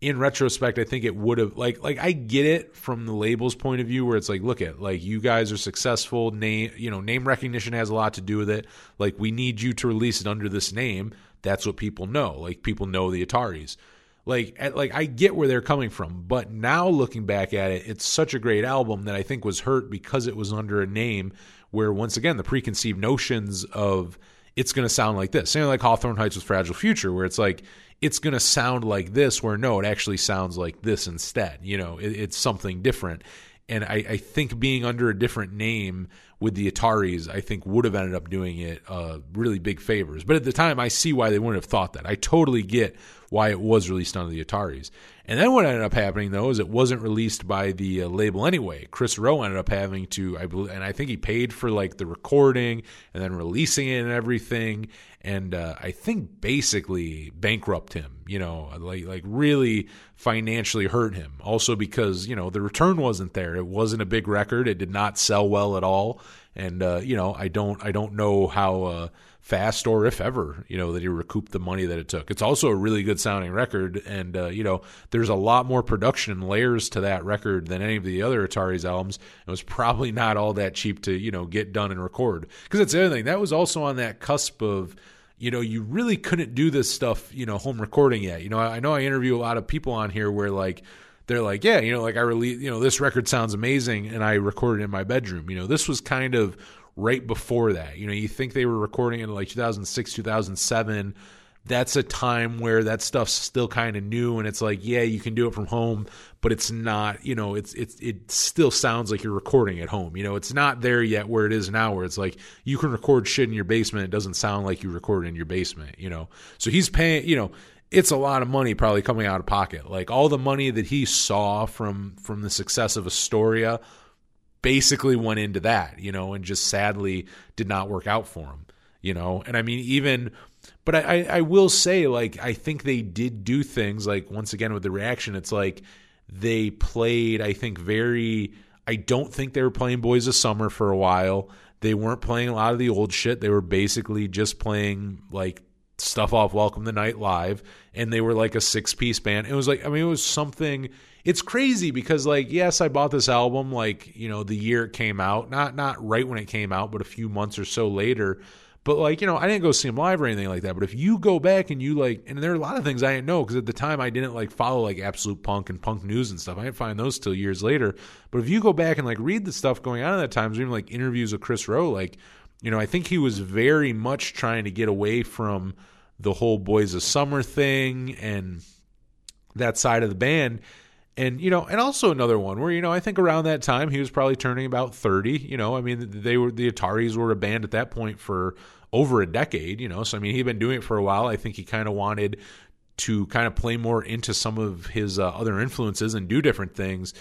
in retrospect, I think it would have like like I get it from the label's point of view where it's like, look at like you guys are successful. Name you know name recognition has a lot to do with it. Like we need you to release it under this name. That's what people know. Like people know the Ataris. Like at, like I get where they're coming from, but now looking back at it, it's such a great album that I think was hurt because it was under a name where once again the preconceived notions of it's going to sound like this. Same like Hawthorne Heights with Fragile Future, where it's like it's going to sound like this, where no, it actually sounds like this instead. You know, it, it's something different. And I, I, think being under a different name with the Ataris, I think would have ended up doing it uh, really big favors. But at the time, I see why they wouldn't have thought that. I totally get why it was released under the Ataris. And then what ended up happening though is it wasn't released by the uh, label anyway. Kris Roe ended up having to, I believe, and I think he paid for like the recording and then releasing it and everything. And uh, I think basically bankrupt him, you know, like like really financially hurt him. Also because you know the return wasn't there. It wasn't a big record. It did not sell well at all. And uh, you know, I don't I don't know how uh, fast or if ever, you know, that he recouped the money that it took. It's also a really good sounding record, and uh, you know, there's a lot more production layers to that record than any of the other Atari's albums. It was probably not all that cheap to you know get done and record because that's the other thing. That was also on that cusp of you know, you really couldn't do this stuff, you know, home recording yet. You know, I know I interview a lot of people on here where like they're like, yeah, you know, like I release, you know, this record sounds amazing, and I recorded in my bedroom. You know, this was kind of right before that. You know, you think they were recording in like 2006, 2007. That's a time where that stuff's still kind of new, and it's like, yeah, you can do it from home, but it's not. You know, it's it's it still sounds like you're recording at home. You know, it's not there yet where it is now, where it's like you can record shit in your basement. It doesn't sound like you record in your basement. You know, so he's paying. You know, it's a lot of money probably coming out of pocket. Like all the money that he saw from from the success of Astoria basically went into that, you know, and just sadly did not work out for him, you know. And I mean, even, but I, I will say, like, I think they did do things like once again with the reaction, it's like they played, I think, very. I don't think they were playing Boys of Summer for a while. They weren't playing a lot of the old shit. They were basically just playing like stuff off Welcome the Night live, and they were like a six piece band. It was like, I mean, it was something. It's crazy because, like, yes, I bought this album like you know the year it came out, not not right when it came out, but a few months or so later. But like you know, I didn't go see him live or anything like that. But if you go back and you like, and there are a lot of things I didn't know because at the time I didn't like follow like absolute punk and punk news and stuff. I didn't find those till years later. But if you go back and like read the stuff going on at that time, even like interviews with Kris Roe, like you know, I think he was very much trying to get away from the whole Boys of Summer thing and that side of the band. And you know, and also another one where you know I think around that time he was probably turning about thirty. You know, I mean they were the Ataris were a band at that point for over a decade. You know, so I mean he'd been doing it for a while. I think he kind of wanted to kind of play more into some of his uh, other influences and do different things.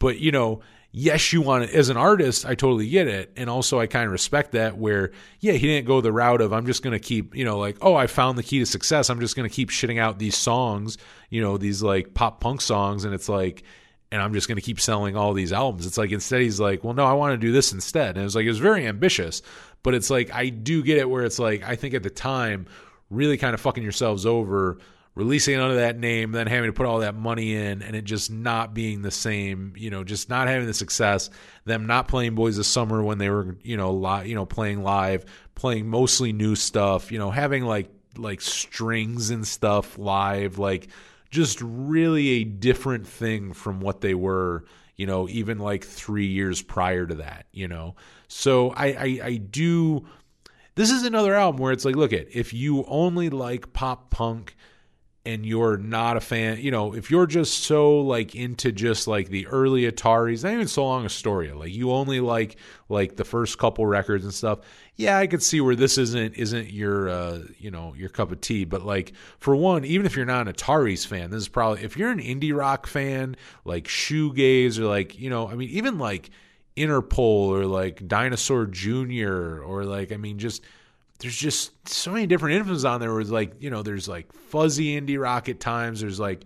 But you know, yes, you want to, as an artist, I totally get it. And also, I kind of respect that where, yeah, he didn't go the route of, I'm just going to keep, you know, like, oh, I found the key to success. I'm just going to keep shitting out these songs, you know, these like pop punk songs. And it's like, and I'm just going to keep selling all these albums. It's like, instead, he's like, well, no, I want to do this instead. And it was like, it was very ambitious, but it's like, I do get it where it's like, I think at the time, really kind of fucking yourselves over releasing under that name, then having to put all that money in, and it just not being the same. You know, just not having the success. Them not playing Boys of Summer when they were, you know, li- you know, playing live, playing mostly new stuff. You know, having like like strings and stuff live, like just really a different thing from what they were. You know, even like three years prior to that. You know, so I I, I do. This is another album where it's like, look at if you only like pop punk and you're not a fan, you know, if you're just so like into just like the early Ataris, not even so long Astoria, like you only like like the first couple records and stuff. Yeah, I could see where this isn't isn't your uh, you know, your cup of tea, but like for one, even if you're not an Ataris fan, this is probably if you're an indie rock fan, like shoegaze or like, you know, I mean even like Interpol or like Dinosaur Jr. or like I mean just there's just so many different influences on there where like you know there's like fuzzy indie rock at times. There's like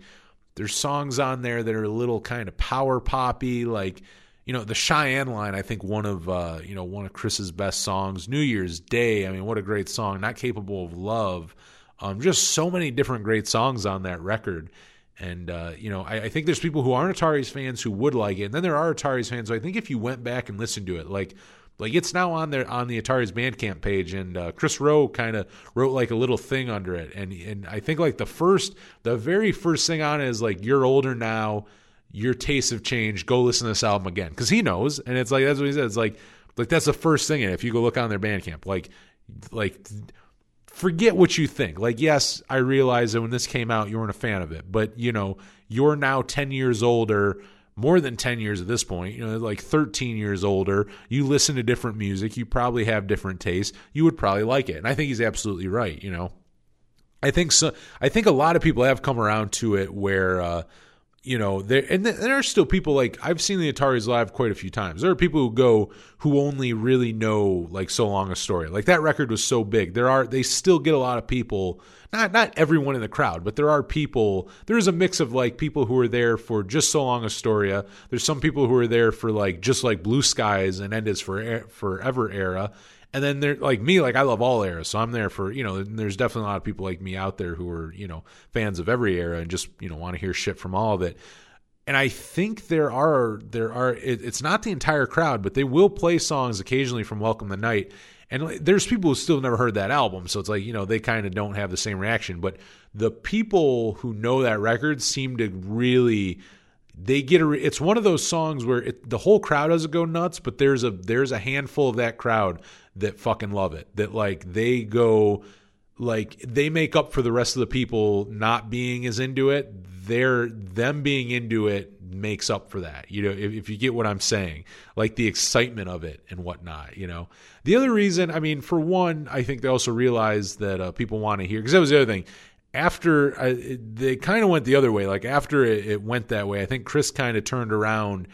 there's songs on there that are a little kind of power poppy. Like you know the cheyenne line i think one of uh you know one of Kris's best songs new year's day. I mean what a great song. Not capable of love. Um just so many different great songs on that record. And uh, you know, I, I, think there's people who aren't Ataris fans who would like it, and then there are Ataris fans. So I think if you went back and listened to it, like like it's now on there on the Ataris' Bandcamp page, and uh, Kris Roe kind of wrote like a little thing under it, and and I think like the first, the very first thing on it is like you're older now, your tastes have changed. Go listen to this album again because he knows, and it's like that's what he said. It's like like that's the first thing. And if you go look on their Bandcamp, like like forget what you think. Like yes, I realize that when this came out, you weren't a fan of it, but you know you're now ten years older more than 10 years at this point, you know, like 13 years older, you listen to different music, you probably have different tastes, you would probably like it. And I think he's absolutely right, you know. I think so I think a lot of people have come around to it where uh you know, there and there are still people like I've seen the Ataris live quite a few times. There are people who go who only really know like So Long Astoria. Like that record was so big. There are they still get a lot of people, not not everyone in the crowd, but there are people. There is a mix of like people who are there for just so long Astoria. Uh, there's some people who are there for like just like Blue Skies and End is for Forever era. And then they're like me, like I love all eras, so I'm there for you know. There's definitely a lot of people like me out there who are you know fans of every era and just you know want to hear shit from all of it. And I think there are there are it, it's not the entire crowd, but they will play songs occasionally from Welcome the Night. And there's people who still never heard that album, so it's like you know they kind of don't have the same reaction. But the people who know that record seem to really they get a it's one of those songs where it, the whole crowd doesn't go nuts but there's a there's a handful of that crowd that fucking love it. That like they go like they make up for the rest of the people not being as into it. They're them being into it makes up for that. You know, if, if you get what I'm saying, like the excitement of it and whatnot. You know, the other reason, I mean, for one, I think they also realize that uh, people want to hear because that was the other thing after uh, they kind of went the other way like after it, it, went that way i think Kris kind of turned around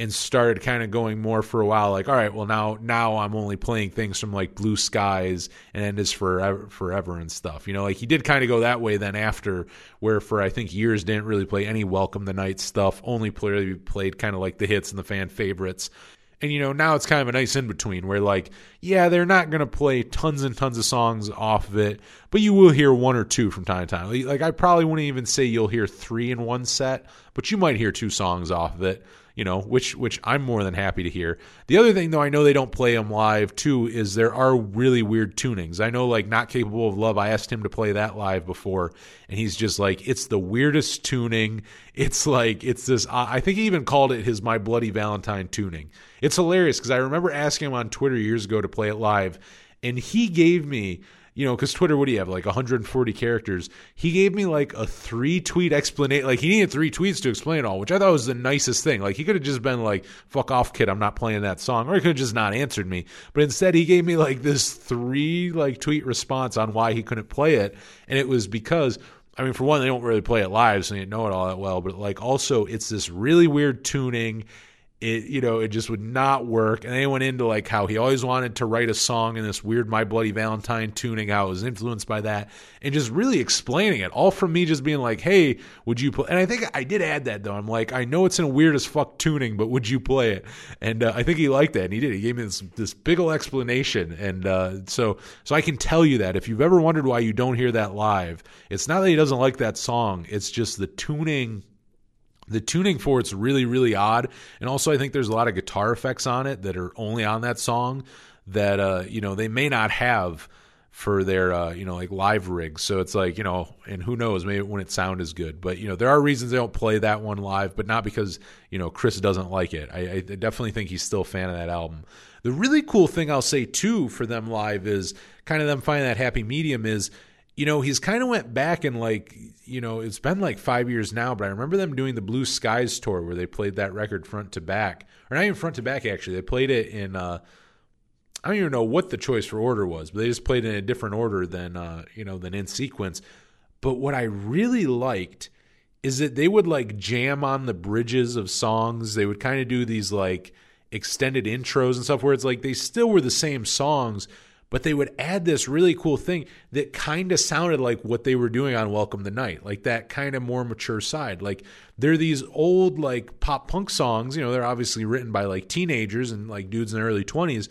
and started kind of going more for a while like all right well now now i'm only playing things from like blue skies and end is forever forever and stuff. You know like he did kind of go that way then after where for i think years didn't really play any welcome the night stuff only played, played kind of like the hits and the fan favorites. And you know now it's kind of a nice in between where like yeah they're not going to play tons and tons of songs off of it but you will hear one or two from time to time. Like i probably wouldn't even say you'll hear three in one set but you might hear two songs off of it you know, which which I'm more than happy to hear. The other thing though, I know they don't play them live too, is there are really weird tunings. I know like not capable of love. I asked him to play that live before, and he's just like, it's the weirdest tuning. It's like it's this. I think he even called it his My Bloody Valentine tuning. It's hilarious because I remember asking him on Twitter years ago to play it live, and he gave me you know, because Twitter, what do you have, like 140 characters? He gave me like a three tweet explanation. Like he needed three tweets to explain it all, which I thought was the nicest thing. Like he could have just been like, "Fuck off, kid, I'm not playing that song," or he could have just not answered me. But instead, he gave me like this three like tweet response on why he couldn't play it, and it was because. I mean, for one, they don't really play it live, so you know it all that well. But like, also, it's this really weird tuning it you know it just would not work. And they went into like how he always wanted to write a song in this weird my bloody valentine tuning how it was influenced by that and just really explaining it all from me just being like hey would you play and i think i did add that though. I'm like i know it's in a weird as fuck tuning but would you play it? And uh, i think he liked that and he did. He gave me this, this big ol' explanation and uh, so so i can tell you that if you've ever wondered why you don't hear that live it's not that he doesn't like that song it's just the tuning the tuning for it's really really odd. And also i think there's a lot of guitar effects on it that are only on that song that uh you know they may not have for their uh you know like live rigs. So it's like you know and who knows maybe it wouldn't sound as good. But you know there are reasons they don't play that one live but not because you know Kris doesn't like it. I, I definitely think he's still a fan of that album. The really cool thing i'll say too for them live is kind of them finding that happy medium is you know, he's kind of went back and like, you know, it's been like five years now, but I remember them doing the Blue Skies tour where they played that record front to back, or not even front to back actually. They played it in, uh, I don't even know what the choice for order was, but they just played in a different order than, uh, you know, than in sequence. But what I really liked is that they would like jam on the bridges of songs. They would kind of do these like extended intros and stuff where it's like they still were the same songs but they would add this really cool thing that kind of sounded like what they were doing on Welcome the Night, like that kind of more mature side. Like they're these old like pop punk songs, you know, they're obviously written by like teenagers and like dudes in their early 20s,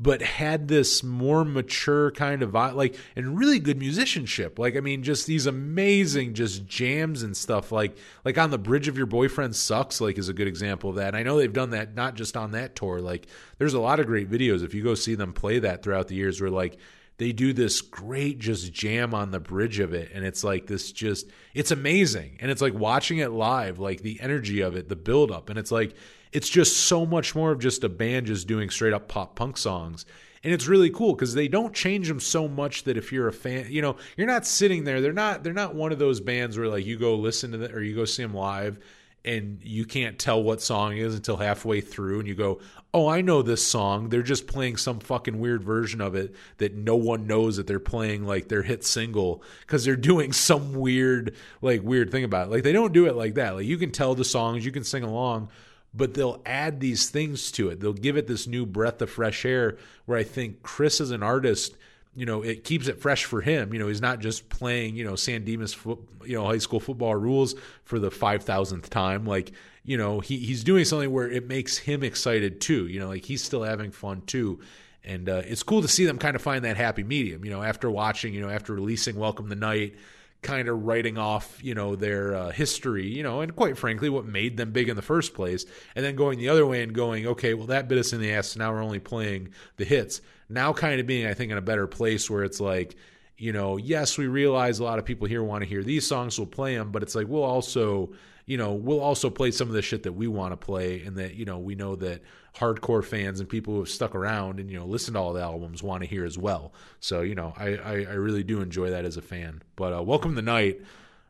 but had this more mature kind of like and really good musicianship. Like I mean, just these amazing just jams and stuff. Like like on the bridge of your boyfriend sucks. Like is a good example of that. And I know they've done that not just on that tour. Like there's a lot of great videos if you go see them play that throughout the years. Where like they do this great just jam on the bridge of it and it's like this just it's amazing and it's like watching it live like the energy of it the build up and it's like it's just so much more of just a band just doing straight up pop punk songs. And it's really cool because they don't change them so much that if you're a fan, you know, you're not sitting there. They're not. They're not one of those bands where like you go listen to or you go see them live, and you can't tell what song is until halfway through, and you go, "Oh, I know this song." They're just playing some fucking weird version of it that no one knows that they're playing like their hit single because they're doing some weird, like weird thing about it. Like they don't do it like that. Like you can tell the songs, you can sing along but they'll add these things to it. They'll give it this new breath of fresh air where I think Kris as an artist, you know, it keeps it fresh for him. You know, he's not just playing, you know, San Dimas, you know, high school football rules for the 5,000th time. Like, you know, he, he's doing something where it makes him excited too. You know, like he's still having fun too. And uh, it's cool to see them kind of find that happy medium, you know, after watching, you know, after releasing Welcome the Night, kind of writing off, you know, their uh, history, you know, and quite frankly, what made them big in the first place, and then going the other way and going, okay, well, that bit us in the ass. So now we're only playing the hits. Now, kind of being, I think, in a better place where it's like, you know, yes, we realize a lot of people here want to hear these songs, we'll play them, but it's like we'll also, you know, we'll also play some of the shit that we want to play, and that you know we know that hardcore fans and people who have stuck around and you know listened to all the albums want to hear as well. So you know, I I, I really do enjoy that as a fan. But uh, Welcome the Night,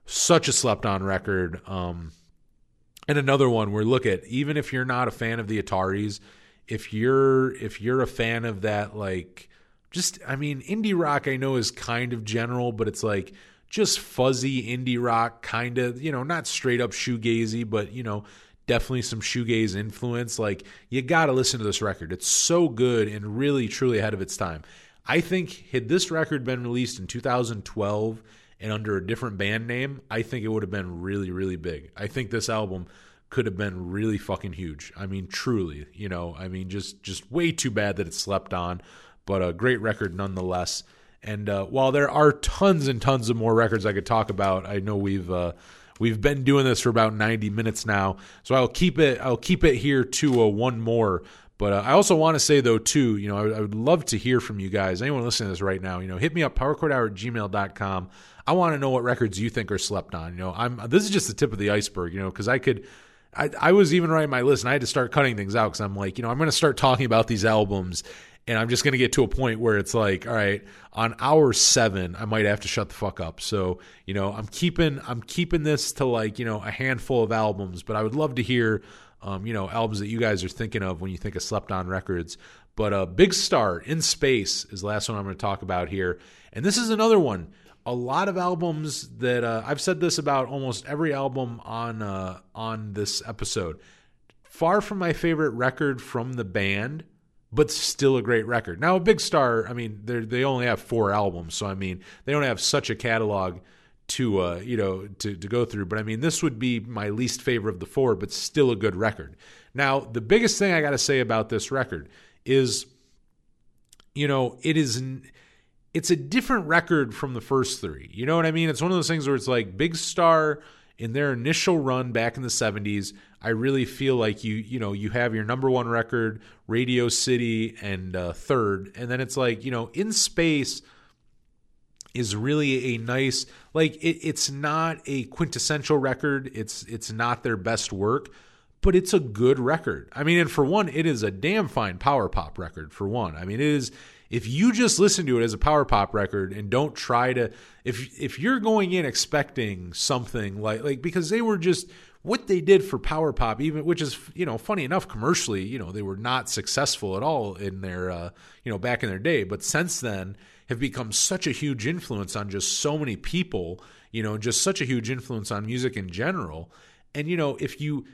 such a slept on record. Um, and another one where look at even if you're not a fan of the Ataris, if you're if you're a fan of that like just I mean indie rock I know is kind of general, but it's like just fuzzy indie rock kind of, you know, not straight up shoegazy, but you know, definitely some shoegaze influence. Like you got to listen to this record. It's so good and really truly ahead of its time. I think had this record been released in 2012 and under a different band name, I think it would have been really really big. I think this album could have been really fucking huge. I mean truly, you know, I mean just just way too bad that it slept on, but a great record nonetheless. And uh, while there are tons and tons of more records I could talk about, I know we've uh, we've been doing this for about 90 minutes now, so I'll keep it I'll keep it here to uh, one more. But uh, I also want to say though too, you know, I, I, would love to hear from you guys. Anyone listening to this right now, you know, hit me up powerchordhour at gmail.com. I want to know what records you think are slept on. You know, I'm this is just the tip of the iceberg. You know, because I could. I, I was even writing my list and I had to start cutting things out because I'm like, you know, I'm going to start talking about these albums and I'm just going to get to a point where it's like, all right, on hour seven, I might have to shut the fuck up. So, you know, I'm keeping I'm keeping this to like you know a handful of albums, but I would love to hear, um, you know, albums that you guys are thinking of when you think of Slept On Records. But uh, Big Star in Space is the last one I'm going to talk about here, and this is another one. A lot of albums that uh, I've said this about almost every album on uh, on this episode far from my favorite record from the band, but still a great record. Now, a Big Star, I mean, they they only have four albums, so I mean, they don't have such a catalog to uh, you know to to go through. But I mean, this would be my least favorite of the four, but still a good record. Now, the biggest thing I got to say about this record is, you know, it is. It's a different record from the first three. You know what I mean? It's one of those things where it's like Big Star in their initial run back in the 70s i really feel like you you know you have your number one record radio city and uh, third. And then it's like you know in space is really a nice like it, it's not a quintessential record. It's it's not their best work but it's a good record. I mean and for one it is a damn fine power pop record for one. I mean it is if you just listen to it as a power pop record and don't try to if if you're going in expecting something like like because they were just what they did for power pop even which is you know funny enough commercially you know they were not successful at all in their uh, you know back in their day but since then have become such a huge influence on just so many people, you know, just such a huge influence on music in general. And you know, if you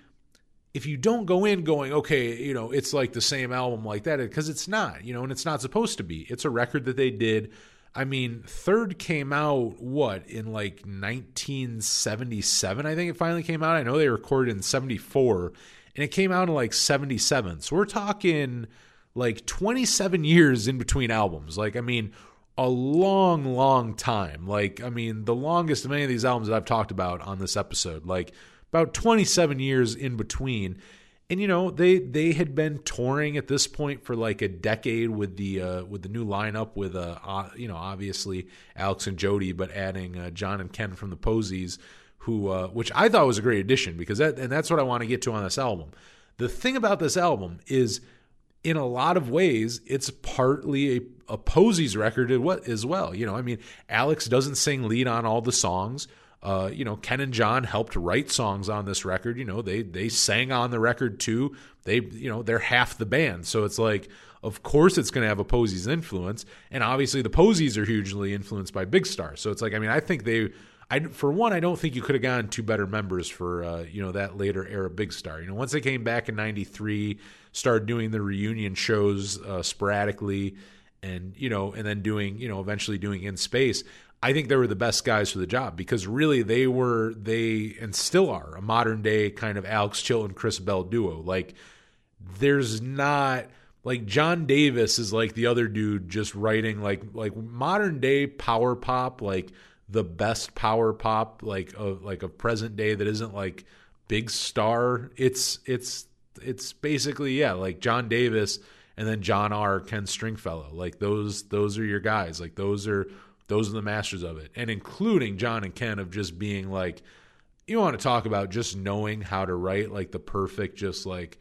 if you don't go in going, okay, you know, it's like the same album like that, because it's not, you know, and it's not supposed to be. It's a record that they did. I mean, Third came out what in like 1977, I think it finally came out. I know they recorded in 74, and it came out in like 77. So we're talking like 27 years in between albums. Like, I mean, a long, long time. Like, I mean, the longest of any of these albums that I've talked about on this episode, like about 27 years in between. And you know, they they had been touring at this point for like a decade with the uh, with the new lineup with uh, uh you know obviously Alex and Jody, but adding uh, Jon and Ken from the Posies, who uh, which I thought was a great addition because that and that's what I want to get to on this album. The thing about this album is in a lot of ways, it's partly a, a Posies record as well. You know, I mean, Alex doesn't sing lead on all the songs. Uh, you know, Ken and Jon helped write songs on this record. You know, they they sang on the record too. They, you know, they're half the band, so it's like, of course, it's going to have a Posies influence, and obviously the Posies are hugely influenced by Big Star. So it's like, I mean, I think they I, for one, I don't think you could have gotten two better members for uh, you know that later era Big Star. You know, once they came back in '93, started doing the reunion shows uh, sporadically, and you know, and then doing you know eventually doing in space. I think they were the best guys for the job because really they were they and still are a modern day kind of Alex Chilton Chris Bell duo. Like there's not like John Davis is like the other dude just writing like like modern day power pop like the best power pop like of like a present day that isn't like big star it's it's it's basically yeah, like John Davis and then Jon Auer Ken Stringfellow. Like those those are your guys. Like those are those are the masters of it. And including Jon and Ken of just being like you want to talk about just knowing how to write like the perfect just like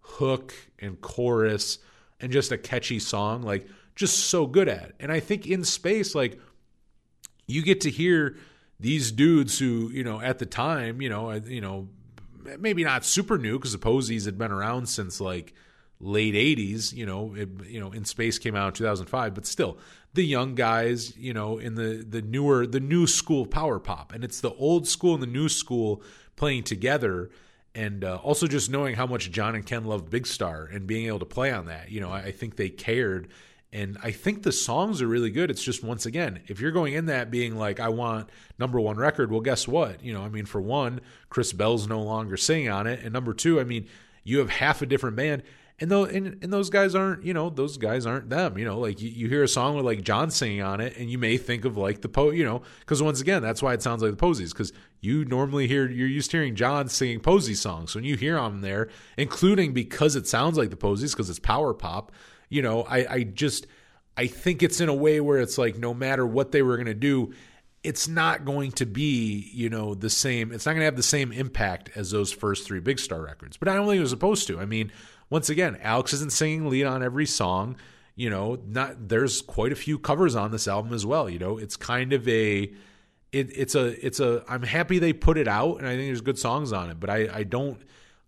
hook and chorus and just a catchy song like just so good at. It. And I think in space like you get to hear these dudes who, you know, at the time, you know, uh, you know, maybe not super new because the Posies had been around since like late 80s you know it, you know in space came out in 2005 but still the young guys you know in the the newer the new school power pop. And it's the old school and the new school playing together. And uh, also just knowing how much Jon and Ken loved Big Star and being able to play on that you know I, I think they cared. And I think the songs are really good. It's just once again, if you're going in that being like, I want number one record, well, guess what? You know, I mean, for one, Chris Bell's no longer singing on it, and number two, I mean, you have half a different band, and though and, and those guys aren't, you know, those guys aren't them. You know, like you, you hear a song with like Jon singing on it, and you may think of like the po, you know, because once again, that's why it sounds like the Posies, because you normally hear you're used to hearing Jon singing Posy songs. So when you hear them there, including because it sounds like the Posies, because it's power pop you know, I, I just I think it's in a way where it's like no matter what they were going to do, it's not going to be, you know, the same. It's not going to have the same impact as those first three Big Star records. But I don't think it was supposed to. I mean, once again, Alex isn't singing lead on every song. You know, not there's quite a few covers on this album as well. You know, it's kind of a it, it's a it's a I'm happy they put it out and I think there's good songs on it, but I I don't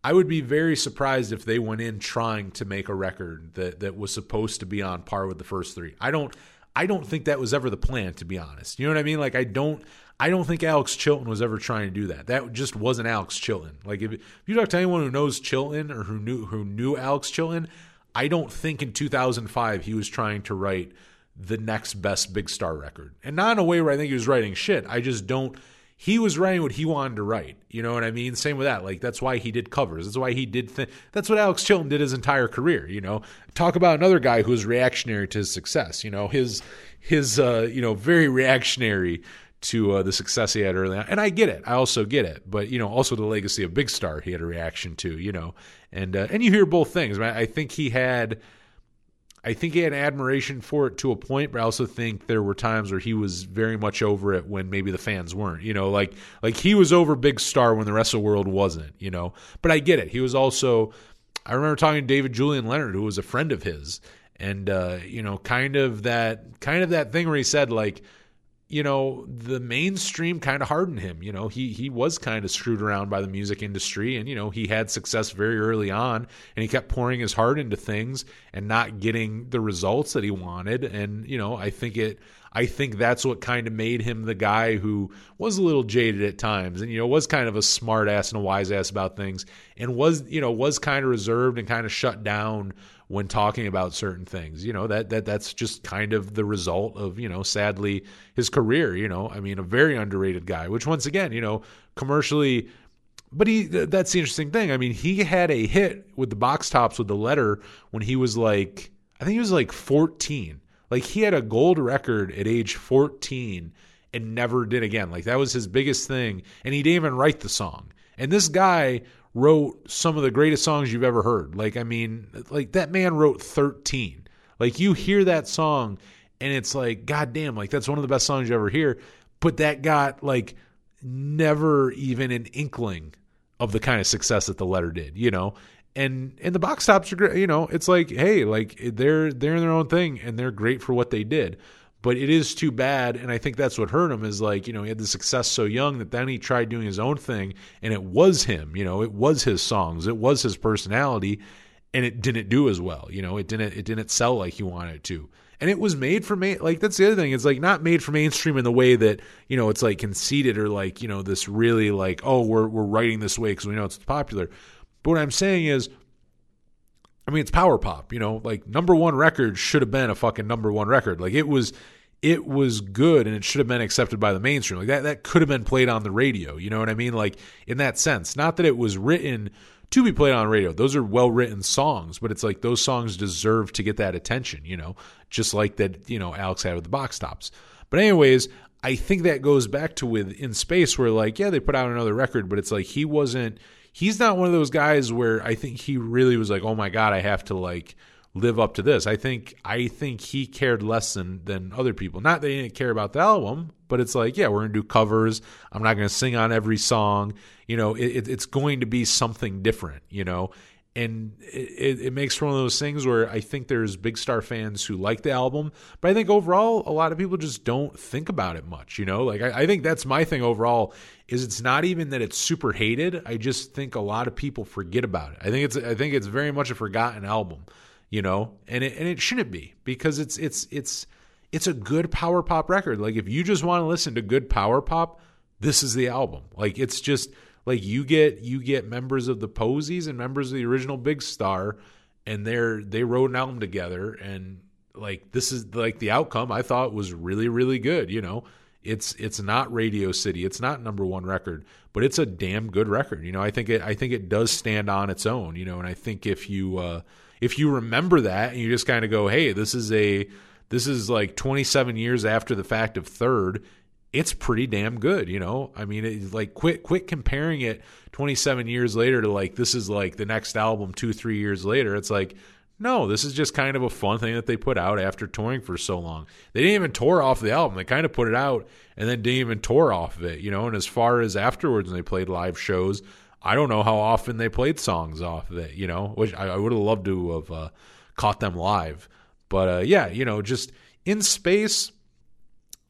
I would be very surprised if they went in trying to make a record that that was supposed to be on par with the first three. I don't I don't think that was ever the plan, to be honest. You know what I mean? Like I don't I don't think Alex Chilton was ever trying to do that. That just wasn't Alex Chilton. Like if, if you talk to anyone who knows Chilton or who knew who knew Alex Chilton, I don't think in 2005 he was trying to write the next best big star record. And not in a way where I think he was writing shit. I just don't he was writing what he wanted to write. You know what I mean? Same with that. Like that's why he did covers. That's why he did. Th- that's what Alex Chilton did his entire career. You know, talk about another guy who was reactionary to his success. You know, his his uh, you know very reactionary to uh, the success he had early on. And I get it. I also get it. But you know, also the legacy of Big Star, he had a reaction to. You know, and uh, and you hear both things. I think he had I think he had admiration for it to a point, but I also think there were times where he was very much over it when maybe the fans weren't. You know, like like he was over Big Star when the rest of the world wasn't. You know, but I get it. He was also. I remember talking to David Julian Leonard, who was a friend of his, and uh, you know, kind of that kind of that thing where he said like you know, the mainstream kind of hardened him. You know, he he was kind of screwed around by the music industry, and you know, he had success very early on, and he kept pouring his heart into things and not getting the results that he wanted. And you know, I think it. I think that's what kind of made him the guy who was a little jaded at times, and you know, was kind of a smart ass and a wise ass about things, and was you know was kind of reserved and kind of shut down when talking about certain things. You know, that that that's just kind of the result of, you know, sadly his career, you know. I mean, a very underrated guy, which once again, you know, commercially but he that's the interesting thing. I mean, he had a hit with the box tops with the letter when he was like I think he was like 14. Like he had a gold record at age 14 and never did again. Like that was his biggest thing and he didn't even write the song. And this guy wrote some of the greatest songs you've ever heard. Like, I mean, like that man wrote 13. Like, you hear that song and it's like, God damn, like that's one of the best songs you ever hear. But that got like never even an inkling of the kind of success that the letter did, you know? And and the box tops are great, you know, it's like, hey, like they're they're in their own thing and they're great for what they did. But it is too bad, and I think that's what hurt him. Is like you know he had the success so young that then he tried doing his own thing, and it was him. You know, it was his songs, it was his personality, and it didn't do as well. You know, it didn't it didn't sell like he wanted to. And it was made for main like that's the other thing. It's like not made for mainstream in the way that you know it's like conceited or like you know this really like oh we're we're writing this way because we know it's popular. But what I'm saying is I mean, it's power pop, you know, like number one record should have been a fucking number one record. Like it was, it was good and it should have been accepted by the mainstream. Like that, that could have been played on the radio. You know what I mean? Like in that sense, not that it was written to be played on radio. Those are well written songs, but it's like those songs deserve to get that attention, you know, just like that, you know, Alex had with the box tops. But anyways, I think that goes back to with in space where like, yeah, they put out another record, but it's like he wasn't he's not one of those guys where I think he really was like, oh my god, I have to like live up to this. I think I think he cared less than than other people. Not that he didn't care about the album, but it's like, yeah, we're gonna do covers. I'm not gonna sing on every song. You know, it, it's going to be something different. You know, and it, it, makes one of those things where I think there's big star fans who like the album, but I think overall a lot of people just don't think about it much. You know, like I, I, think that's my thing overall is it's not even that it's super hated. I just think a lot of people forget about it. I think it's I think it's very much a forgotten album. You know, and it and it shouldn't be because it's it's it's it's a good power pop record. Like if you just want to listen to good power pop, this is the album. Like it's just like you get you get members of the Posies and members of the original Big Star, and they're they wrote an album together, and like this is like the outcome. I thought was really really good. You know, it's it's not Radio City, it's not number one record, but it's a damn good record. You know, I think it I think it does stand on its own. You know, and I think if you uh, if you remember that and you just kind of go, hey, this is a this is like 27 years after the fact of third it's pretty damn good, you know. I mean, it, like quit quit comparing it 27 years later to like this is like the next album 2 3 years later. It's like no, this is just kind of a fun thing that they put out after touring for so long. They didn't even tour off the album. They kind of put it out and then didn't even tour off of it, you know. And as far as afterwards when they played live shows, I don't know how often they played songs off of it, you know, which I, I would have loved to have uh, caught them live. But uh, yeah, you know, just in space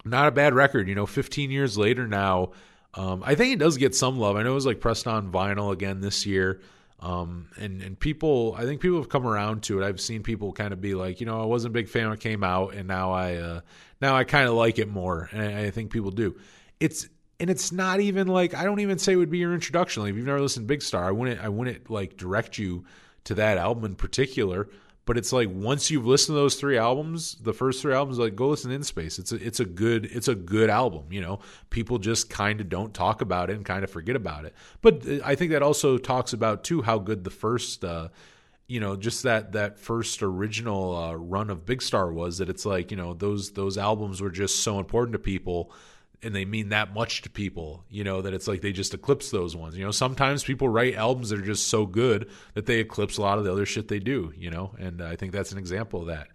not a bad record. You know, 15 years later now, um, I think it does get some love. I know it was like pressed on vinyl again this year. Um, and and people, I think people have come around to it. I've seen people kind of be like, you know, I wasn't a big fan when it came out, and now I uh, now I kind of like it more, and I, I think people do. It's and it's not even like I don't even say it would be your introduction. Like if you've never listened to Big Star, I wouldn't I wouldn't like direct you to that album in particular. But it's like once you've listened to those three albums, the first three albums, like go listen to In Space. It's a it's a good it's a good album. You know, people just kind of don't talk about it and kind of forget about it. But uh, I think that also talks about too how good the first. Uh, you know just that that first original uh, run of big star was that it's like you know those those albums were just so important to people and they mean that much to people, you know, that it's like they just eclipse those ones. You know, sometimes people write albums that are just so good that they eclipse a lot of the other shit they do, you know, and I think that's an example of that.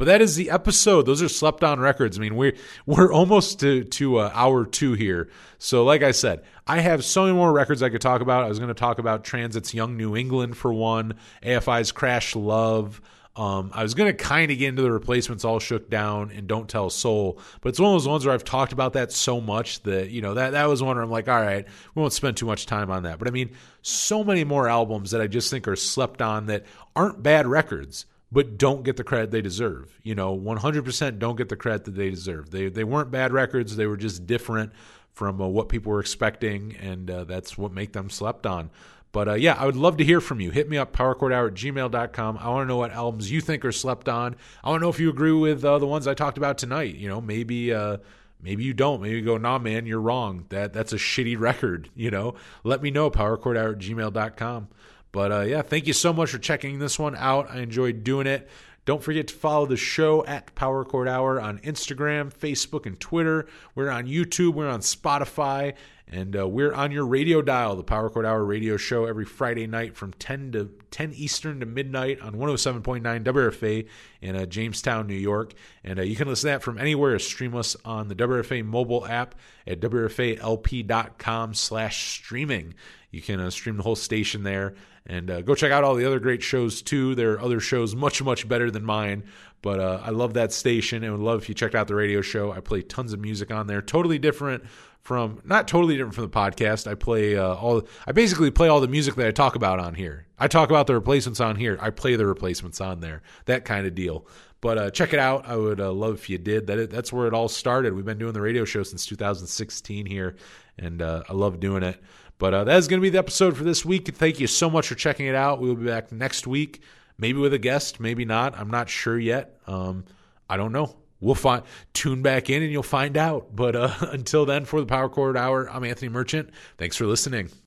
But that is the episode. Those are slept on records. I mean, we're we're almost to to uh, hour two here. So, like I said, I have so many more records I could talk about. I was going to talk about Transit's Young New England for one, AFI's Crash Love. Um, I was going to kind of get into the replacements all shook down and don't tell soul, but it's one of those ones where I've talked about that so much that you know that that was one where I'm like, all right, we won't spend too much time on that. But I mean, so many more albums that I just think are slept on that aren't bad records, but don't get the credit they deserve. You know, 100% don't get the credit that they deserve. They they weren't bad records; they were just different from uh, what people were expecting, and uh, that's what make them slept on. But uh, yeah, I would love to hear from you. Hit me up, powerchordhour at gmail.com. I want to know what albums you think are slept on. I want to know if you agree with uh, the ones I talked about tonight. You know, maybe uh, maybe you don't. Maybe you go, nah, man, you're wrong. That That's a shitty record, [LAUGHS] you know. Let me know, powerchordhour at gmail.com. But uh, yeah, thank you so much for checking this one out. I enjoyed doing it. Don't forget to follow the show at Power Chord Hour on Instagram, Facebook, and Twitter. We're on YouTube, we're on Spotify, and uh, we're on your radio dial, the Power Chord Hour radio show every Friday night from 10 to 10 Eastern to midnight on 107.9 WRFA in uh, Jamestown, New York. And uh, you can listen to that from anywhere. Stream us on the WRFA mobile app at WRFALP.com slash streaming. You can uh, stream the whole station there. And uh, go check out all the other great shows too. There are other shows much, much better than mine. But uh, I love that station and would love if you checked out the radio show. I play tons of music on there, totally different from not totally different from the podcast. I play uh, all. I basically play all the music that I talk about on here. I talk about the replacements on here. I play the replacements on there. That kind of deal. But uh, check it out. I would uh, love if you did. That that's where it all started. We've been doing the radio show since 2016 here, and uh, I love doing it. But uh, that is going to be the episode for this week. Thank you so much for checking it out. We will be back next week, maybe with a guest, maybe not. I'm not sure yet. Um, I don't know. We'll find tune back in and you'll find out. But uh, [LAUGHS] until then, for the Power Chord Hour, I'm Anthony Merchant. Thanks for listening.